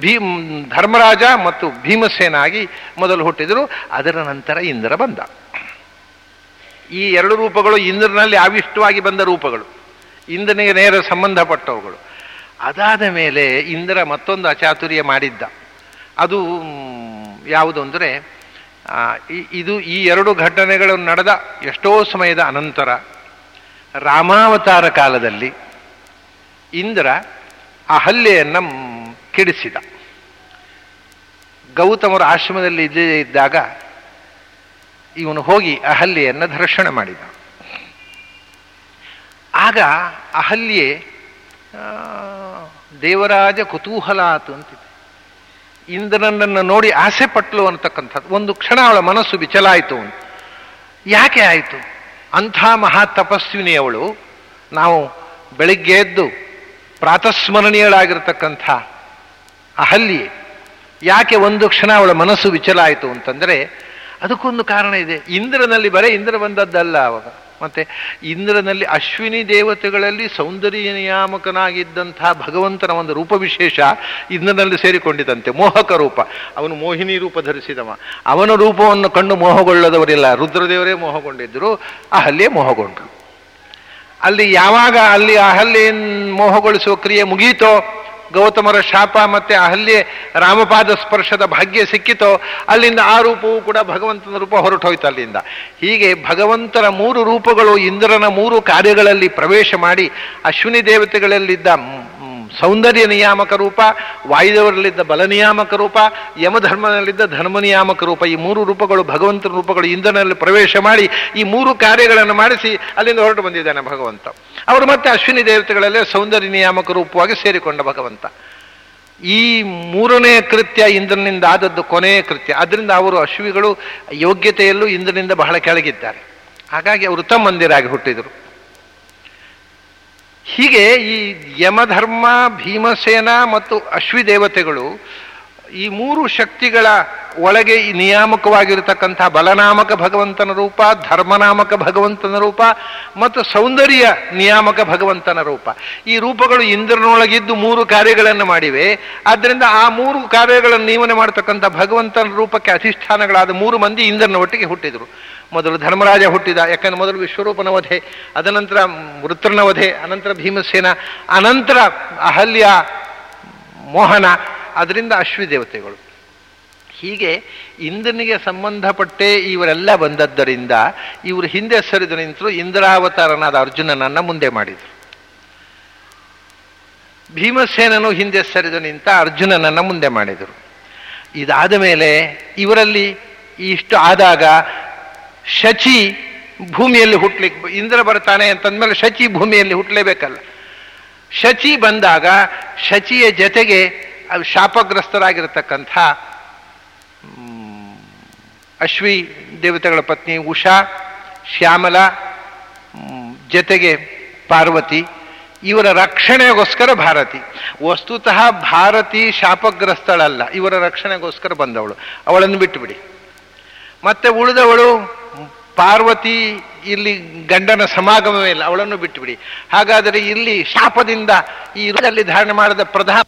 Speaker 1: ಭೀಮ್ ಧರ್ಮರಾಜ ಮತ್ತು ಭೀಮಸೇನಾಗಿ ಮೊದಲು ಹುಟ್ಟಿದರು. ಅದರ ನಂತರ ಇಂದ್ರ ಬಂದ. ಈ ಎರಡು ರೂಪಗಳು ಇಂದ್ರನಲ್ಲಿ ಆವಿಷ್ಟವಾಗಿ ಬಂದ ರೂಪಗಳು. ಇಂದ್ರನಿಗೆ ನೇರ ಸಂಬಂಧಪಟ್ಟವುಗಳು ಅದಾದ ಮೇಲೆ ಇಂದ್ರ ಮತ್ತೊಂದು ಅಚಾತುರ್ಯ ಮಾಡಿದ್ದ. ಅದು ಯಾವುದು ಅಂದರೆ ಇದು ಈ ಎರಡು ಘಟನೆಗಳು ನಡೆದ ಎಷ್ಟೋ ಸಮಯದ ಅನಂತರ ರಾಮಾವತಾರ ಕಾಲದಲ್ಲಿ ಇಂದ್ರ ಆ ಹಲ್ಲೆಯನ್ನು ಕೆಡಿಸಿದ. ಗೌತಮರ ಆಶ್ರಮದಲ್ಲಿ ಇದ್ದೇ ಇದ್ದಾಗ ಇವನು ಹೋಗಿ ಅಹಲ್ಯೆಯನ್ನು ದರ್ಶನ ಮಾಡಿದ. ಆಗ ಅಹಲ್ಯೆ ದೇವರಾಜ ಕುತೂಹಲಾತು ಅಂತಿದೆ. ಇಂದ್ರನನ್ನು ನೋಡಿ ಆಸೆ ಪಟ್ಲು ಅನ್ನತಕ್ಕಂಥದ್ದು. ಒಂದು ಕ್ಷಣ ಅವಳ ಮನಸ್ಸು ಬಿಚಲಾಯಿತು ಅಂತ ಯಾಕೆ ಆಯಿತು? ಅಂಥ ಮಹಾ ತಪಸ್ವಿನಿ ಅವಳು ನಾವು ಬೆಳಿಗ್ಗೆ ಎದ್ದು ಪ್ರಾತಸ್ಮರಣೀಯಳಾಗಿರ್ತಕ್ಕಂಥ ಅಹಲ್ಯೆ ಯಾಕೆ ಒಂದು ಕ್ಷಣ ಅವಳ ಮನಸ್ಸು ವಿಚಲ ಆಯಿತು ಅಂತಂದರೆ ಅದಕ್ಕೊಂದು ಕಾರಣ ಇದೆ. ಇಂದ್ರನಲ್ಲಿ ಬರೇ ಇಂದ್ರ ಬಂದದ್ದಲ್ಲ ಅವಾಗ. ಮತ್ತೆ ಇಂದ್ರನಲ್ಲಿ ಅಶ್ವಿನಿ ದೇವತೆಗಳಲ್ಲಿ ಸೌಂದರ್ಯ ನಿಯಾಮಕನಾಗಿದ್ದಂಥ ಭಗವಂತನ ಒಂದು ರೂಪ ವಿಶೇಷ ಇಂದ್ರನಲ್ಲಿ ಸೇರಿಕೊಂಡಿದ್ದಂತೆ, ಮೋಹಕ ರೂಪ. ಅವನು ಮೋಹಿನಿ ರೂಪ ಧರಿಸಿದವ. ಅವನ ರೂಪವನ್ನು ಕಂಡು ಮೋಹಗೊಳ್ಳದವರಿಲ್ಲ. ರುದ್ರದೇವರೇ ಮೋಹಗೊಂಡಿದ್ದರು. ಅಹಲ್ಯೆ ಮೋಹಗೊಂಡ್ರು. ಅಲ್ಲಿ ಯಾವಾಗ ಅಲ್ಲಿ ಅಹಲ್ಯೆಯನ್ನು ಮೋಹಗೊಳಿಸುವ ಕ್ರಿಯೆ ಮುಗೀತೋ, ಗೌತಮರ ಶಾಪ ಮತ್ತೆ ಅಹಲ್ಯೆ ರಾಮಪಾದ ಸ್ಪರ್ಶದ ಭಾಗ್ಯ ಸಿಕ್ಕಿತೋ, ಅಲ್ಲಿಂದ ಆ ರೂಪವೂ ಕೂಡ ಭಗವಂತನ ರೂಪ ಹೊರಟೋಯ್ತು ಅಲ್ಲಿಂದ. ಹೀಗೆ ಭಗವಂತನ ಮೂರು ರೂಪಗಳು ಇಂದ್ರನ ಮೂರು ಕಾರ್ಯಗಳಲ್ಲಿ ಪ್ರವೇಶ ಮಾಡಿ ಅಶ್ವಿನಿ ದೇವತೆಗಳಲ್ಲಿದ್ದ ಸೌಂದರ್ಯ ನಿಯಾಮಕ ರೂಪ ವಾಯುದೇವರಲ್ಲಿದ್ದ ಬಲ ನಿಯಾಮಕ ರೂಪ ಯಮಧರ್ಮನಲ್ಲಿದ್ದ ಧರ್ಮ ನಿಯಾಮಕ ರೂಪ ಈ ಮೂರು ರೂಪಗಳು ಭಗವಂತನ ರೂಪಗಳು, ಇಂದ್ರನಲ್ಲಿ ಪ್ರವೇಶ ಮಾಡಿ ಈ ಮೂರು ಕಾರ್ಯಗಳನ್ನು ಮಾಡಿಸಿ ಅಲ್ಲಿಂದ ಹೊರಟು ಬಂದಿದ್ದಾನೆ ಭಗವಂತ. ಅವರು ಮತ್ತೆ ಅಶ್ವಿನಿ ದೇವತೆಗಳಲ್ಲೇ ಸೌಂದರ್ಯ ನಿಯಾಮಕ ರೂಪವಾಗಿ ಸೇರಿಕೊಂಡ ಭಗವಂತ. ಈ ಮೂರನೇ ಕೃತ್ಯ ಇಂದ್ರನಿಂದ ಆದದ್ದು ಕೊನೆಯ ಕೃತ್ಯ. ಅದರಿಂದ ಅವರು ಅಶ್ವಿಗಳು ಯೋಗ್ಯತೆಯಲ್ಲೂ ಇಂದ್ರನಿಂದ ಬಹಳ ಕೆಳಗಿದ್ದಾರೆ. ಹಾಗಾಗಿ ಅವರು ತಮ್ಮಂದಿರಾಗಿ ಹುಟ್ಟಿದರು. ಹೀಗೆ ಈ ಯಮಧರ್ಮ ಭೀಮಸೇನ ಮತ್ತು ಅಶ್ವಿ ದೇವತೆಗಳು ಈ ಮೂರು ಶಕ್ತಿಗಳ ಒಳಗೆ ಈ ನಿಯಾಮಕವಾಗಿರತಕ್ಕಂಥ ಬಲನಾಮಕ ಭಗವಂತನ ರೂಪ, ಧರ್ಮನಾಮಕ ಭಗವಂತನ ರೂಪ ಮತ್ತು ಸೌಂದರ್ಯ ನಿಯಾಮಕ ಭಗವಂತನ ರೂಪ. ಈ ರೂಪಗಳು ಇಂದ್ರನೊಳಗಿದ್ದು ಮೂರು ಕಾರ್ಯಗಳನ್ನು ಮಾಡಿವೆ. ಆದ್ದರಿಂದ ಆ ಮೂರು ಕಾರ್ಯಗಳನ್ನು ನಿಯಮನೆ ಮಾಡತಕ್ಕಂಥ ಭಗವಂತನ ರೂಪಕ್ಕೆ ಅಧಿಷ್ಠಾನಗಳಾದ ಮೂರು ಮಂದಿ ಇಂದ್ರನ ಒಟ್ಟಿಗೆ ಹುಟ್ಟಿದರು. ಮೊದಲು ಧರ್ಮರಾಜ ಹುಟ್ಟಿದ, ಯಾಕಂದ್ರೆ ಮೊದಲು ವಿಶ್ವರೂಪನ ವಧೆ, ಅದನಂತರ ವೃತ್ರನ ವಧೆ, ಅನಂತರ ಭೀಮಸೇನ, ಅನಂತರ ಅಹಲ್ಯ ಮೋಹನ ಅದರಿಂದ ಅಶ್ವಿ ದೇವತೆಗಳು. ಹೀಗೆ ಇಂದ್ರನಿಗೆ ಸಂಬಂಧಪಟ್ಟೇ ಇವರೆಲ್ಲ ಬಂದದ್ದರಿಂದ ಇವರು ಹಿಂದೆ ಸರಿದು ನಿಂತರು ಇಂದ್ರಾವತಾರನಾದ ಅರ್ಜುನನನ್ನು ಮುಂದೆ ಮಾಡಿದರು. ಭೀಮಸೇನನು ಹಿಂದೆ ಸರಿದು ನಿಂತ ಅರ್ಜುನನನ್ನು ಮುಂದೆ ಮಾಡಿದರು. ಇದಾದ ಮೇಲೆ ಇವರಲ್ಲಿ ಇಷ್ಟು ಆದಾಗ ಶಚಿ ಭೂಮಿಯಲ್ಲಿ ಹುಟ್ಲಿಕ್ಕೆ ಇಂದ್ರ ಬರ್ತಾನೆ ಅಂತಂದಮೇಲೆ ಶಚಿ ಭೂಮಿಯಲ್ಲಿ ಹುಟ್ಟಲೇಬೇಕಲ್ಲ ಶಚಿ ಬಂದಾಗ ಶಚಿಯ ಜೊತೆಗೆ ಶಾಪಗ್ರಸ್ತರಾಗಿರತಕ್ಕಂಥ ಅಶ್ವೀ ದೇವತೆಗಳ ಪತ್ನಿ ಉಷಾ, ಶ್ಯಾಮಲ ಜತೆಗೆ ಪಾರ್ವತಿ, ಇವರ ರಕ್ಷಣೆಗೋಸ್ಕರ ಭಾರತಿ. ವಸ್ತುತಃ ಭಾರತಿ ಶಾಪಗ್ರಸ್ತಳಲ್ಲ, ಇವರ ರಕ್ಷಣೆಗೋಸ್ಕರ ಬಂದವಳು. ಅವಳನ್ನು ಬಿಟ್ಟುಬಿಡಿ. ಮತ್ತೆ ಉಳಿದವಳು ಪಾರ್ವತಿ, ಇಲ್ಲಿ ಗಂಡನ ಸಮಾಗಮವೇ ಇಲ್ಲ, ಅವಳನ್ನು ಬಿಟ್ಟುಬಿಡಿ. ಹಾಗಾದರೆ ಇಲ್ಲಿ ಶಾಪದಿಂದ ಈ ಧಾರಣೆ ಮಾಡಿದ ಪ್ರಧಾನ